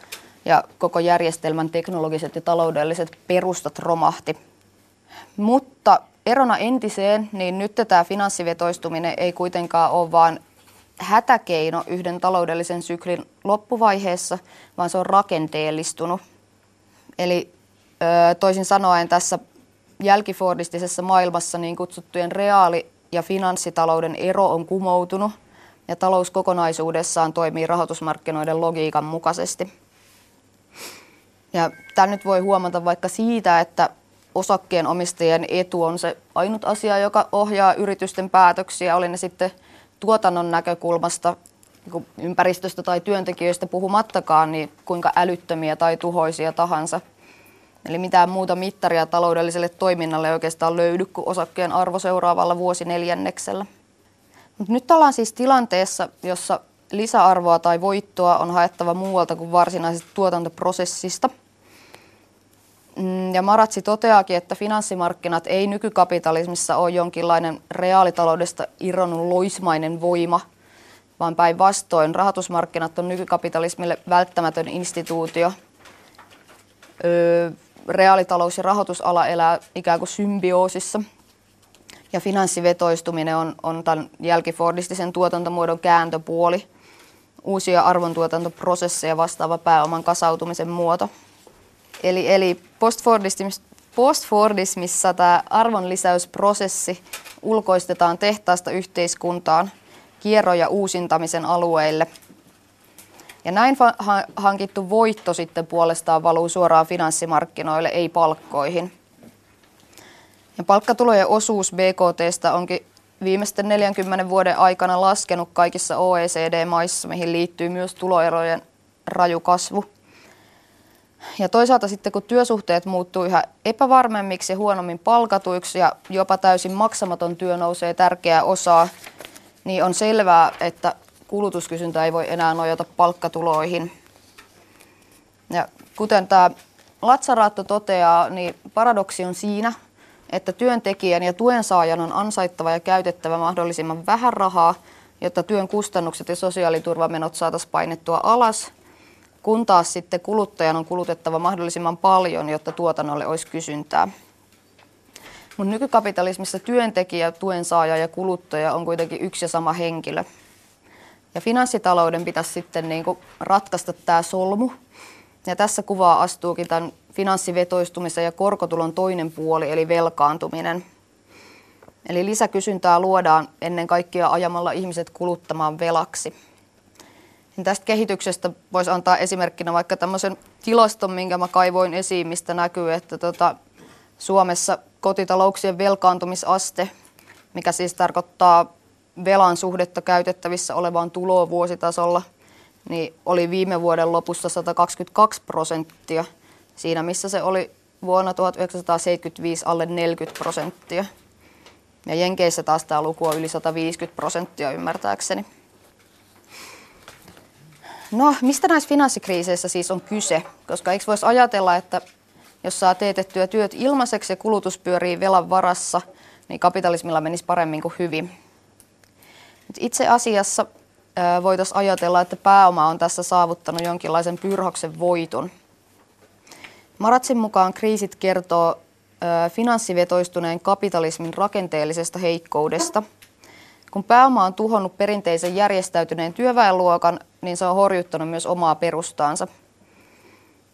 Speaker 9: ja koko järjestelmän teknologiset ja taloudelliset perustat romahti. Mutta erona entiseen, niin nyt tämä finanssivetoistuminen ei kuitenkaan ole vain hätäkeino yhden taloudellisen syklin loppuvaiheessa, vaan se on rakenteellistunut. Eli toisin sanoen tässä jälkifordistisessa maailmassa niin kutsuttujen reaali- ja finanssitalouden ero on kumoutunut ja talous kokonaisuudessaan toimii rahoitusmarkkinoiden logiikan mukaisesti. Ja tämä nyt voi huomata vaikka siitä, että osakkeenomistajien etu on se ainut asia, joka ohjaa yritysten päätöksiä, oli ne sitten tuotannon näkökulmasta niin ympäristöstä tai työntekijöistä puhumattakaan, niin kuinka älyttömiä tai tuhoisia tahansa. Eli mitään muuta mittaria taloudelliselle toiminnalle ei oikeastaan löydy kuin osakkeen arvo seuraavalla vuosineljänneksellä. Mut nyt ollaan siis tilanteessa, jossa lisäarvoa tai voittoa on haettava muualta kuin varsinaisesta tuotantoprosessista – ja Maratsi toteaakin, että finanssimarkkinat ei nykykapitalismissa ole jonkinlainen reaalitaloudesta irronnut loismainen voima, vaan päinvastoin rahoitusmarkkinat on nykykapitalismille välttämätön instituutio. Öö, reaalitalous ja rahoitusala elää ikään kuin symbioosissa. Ja finanssivetoistuminen on, on tämän jälkifordistisen tuotantomuodon kääntöpuoli, uusia arvontuotantoprosesseja vastaava pääoman kasautumisen muoto. Eli, eli postfordismissa, postfordismissa tämä arvonlisäysprosessi ulkoistetaan tehtaasta yhteiskuntaan kierro- ja uusintamisen alueille. Ja näin hankittu voitto sitten puolestaan valuu suoraan finanssimarkkinoille, ei palkkoihin. Ja palkkatulojen osuus BKTstä onkin viimeisten 40 vuoden aikana laskenut kaikissa OECD-maissa, mihin liittyy myös tuloerojen raju kasvu. Ja toisaalta sitten kun työsuhteet muuttuu yhä epävarmemmiksi ja huonommin palkatuiksi ja jopa täysin maksamaton työ nousee tärkeää osaa, niin on selvää, että kulutuskysyntä ei voi enää nojata palkkatuloihin. Ja kuten tämä Latsaraatto toteaa, niin paradoksi on siinä, että työntekijän ja tuen saajan on ansaittava ja käytettävä mahdollisimman vähän rahaa, jotta työn kustannukset ja sosiaaliturvamenot saataisiin painettua alas, kun taas sitten kuluttajan on kulutettava mahdollisimman paljon, jotta tuotannolle olisi kysyntää. Mutta nykykapitalismissa työntekijä, tuen saaja ja kuluttaja on kuitenkin yksi ja sama henkilö. Ja finanssitalouden pitäisi sitten niin kuin ratkaista tämä solmu. Ja tässä kuvaa astuukin tämän finanssivetoistumisen ja korkotulon toinen puoli, eli velkaantuminen. Eli lisäkysyntää luodaan ennen kaikkea ajamalla ihmiset kuluttamaan velaksi. Ja tästä kehityksestä voisi antaa esimerkkinä vaikka tämmöisen tilaston, minkä mä kaivoin esiin, mistä näkyy, että tota, Suomessa kotitalouksien velkaantumisaste, mikä siis tarkoittaa velan suhdetta käytettävissä olevaan tuloon vuositasolla, niin oli viime vuoden lopussa 122 prosenttia – siinä missä se oli vuonna 1975 alle 40 prosenttia. Ja Jenkeissä taas tämä luku on yli 150 prosenttia ymmärtääkseni. No, mistä näissä finanssikriiseissä siis on kyse? Koska eikö voisi ajatella, että jos saa teetettyä työt ilmaiseksi ja kulutus pyörii velan varassa, niin kapitalismilla menisi paremmin kuin hyvin. Itse asiassa voitaisiin ajatella, että pääoma on tässä saavuttanut jonkinlaisen pyrhoksen voiton – Maratsin mukaan kriisit kertoo finanssivetoistuneen kapitalismin rakenteellisesta heikkoudesta. Kun pääoma on tuhonnut perinteisen järjestäytyneen työväenluokan, niin se on horjuttanut myös omaa perustaansa.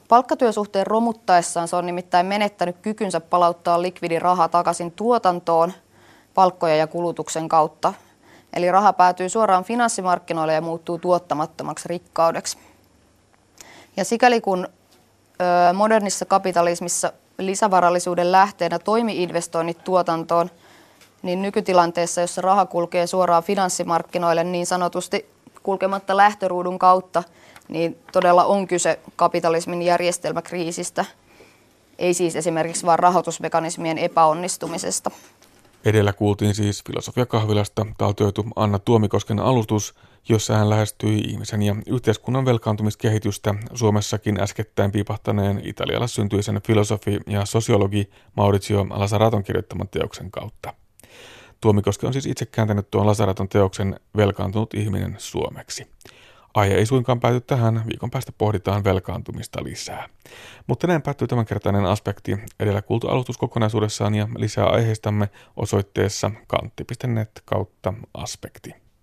Speaker 9: Palkkatyösuhteen romuttaessaan se on nimittäin menettänyt kykynsä palauttaa likvidi raha takaisin tuotantoon palkkoja ja kulutuksen kautta. Eli raha päätyy suoraan finanssimarkkinoille ja muuttuu tuottamattomaksi rikkaudeksi. Ja sikäli kun modernissa kapitalismissa lisävarallisuuden lähteenä toimi investoinnit tuotantoon, niin nykytilanteessa, jossa raha kulkee suoraan finanssimarkkinoille niin sanotusti kulkematta lähtöruudun kautta, niin todella on kyse kapitalismin järjestelmäkriisistä, ei siis esimerkiksi vain rahoitusmekanismien epäonnistumisesta.
Speaker 2: Edellä kuultiin siis Filosofia kahvilasta taltioitu Anna Tuomikosken alustus, jossa hän lähestyi ihmisen ja yhteiskunnan velkaantumiskehitystä Suomessakin äskettäin piipahtaneen Italialla syntyisen filosofi ja sosiologi Maurizio Lasaraton kirjoittaman teoksen kautta. Tuomikoski on siis itse kääntänyt tuon Lasaraton teoksen Velkaantunut ihminen suomeksi. Aihe ei suinkaan pääty tähän, viikon päästä pohditaan velkaantumista lisää. Mutta näin päättyy tämänkertainen aspekti. Edellä kuultu alustus kokonaisuudessaan ja lisää aiheistamme osoitteessa kantti.net kautta aspekti.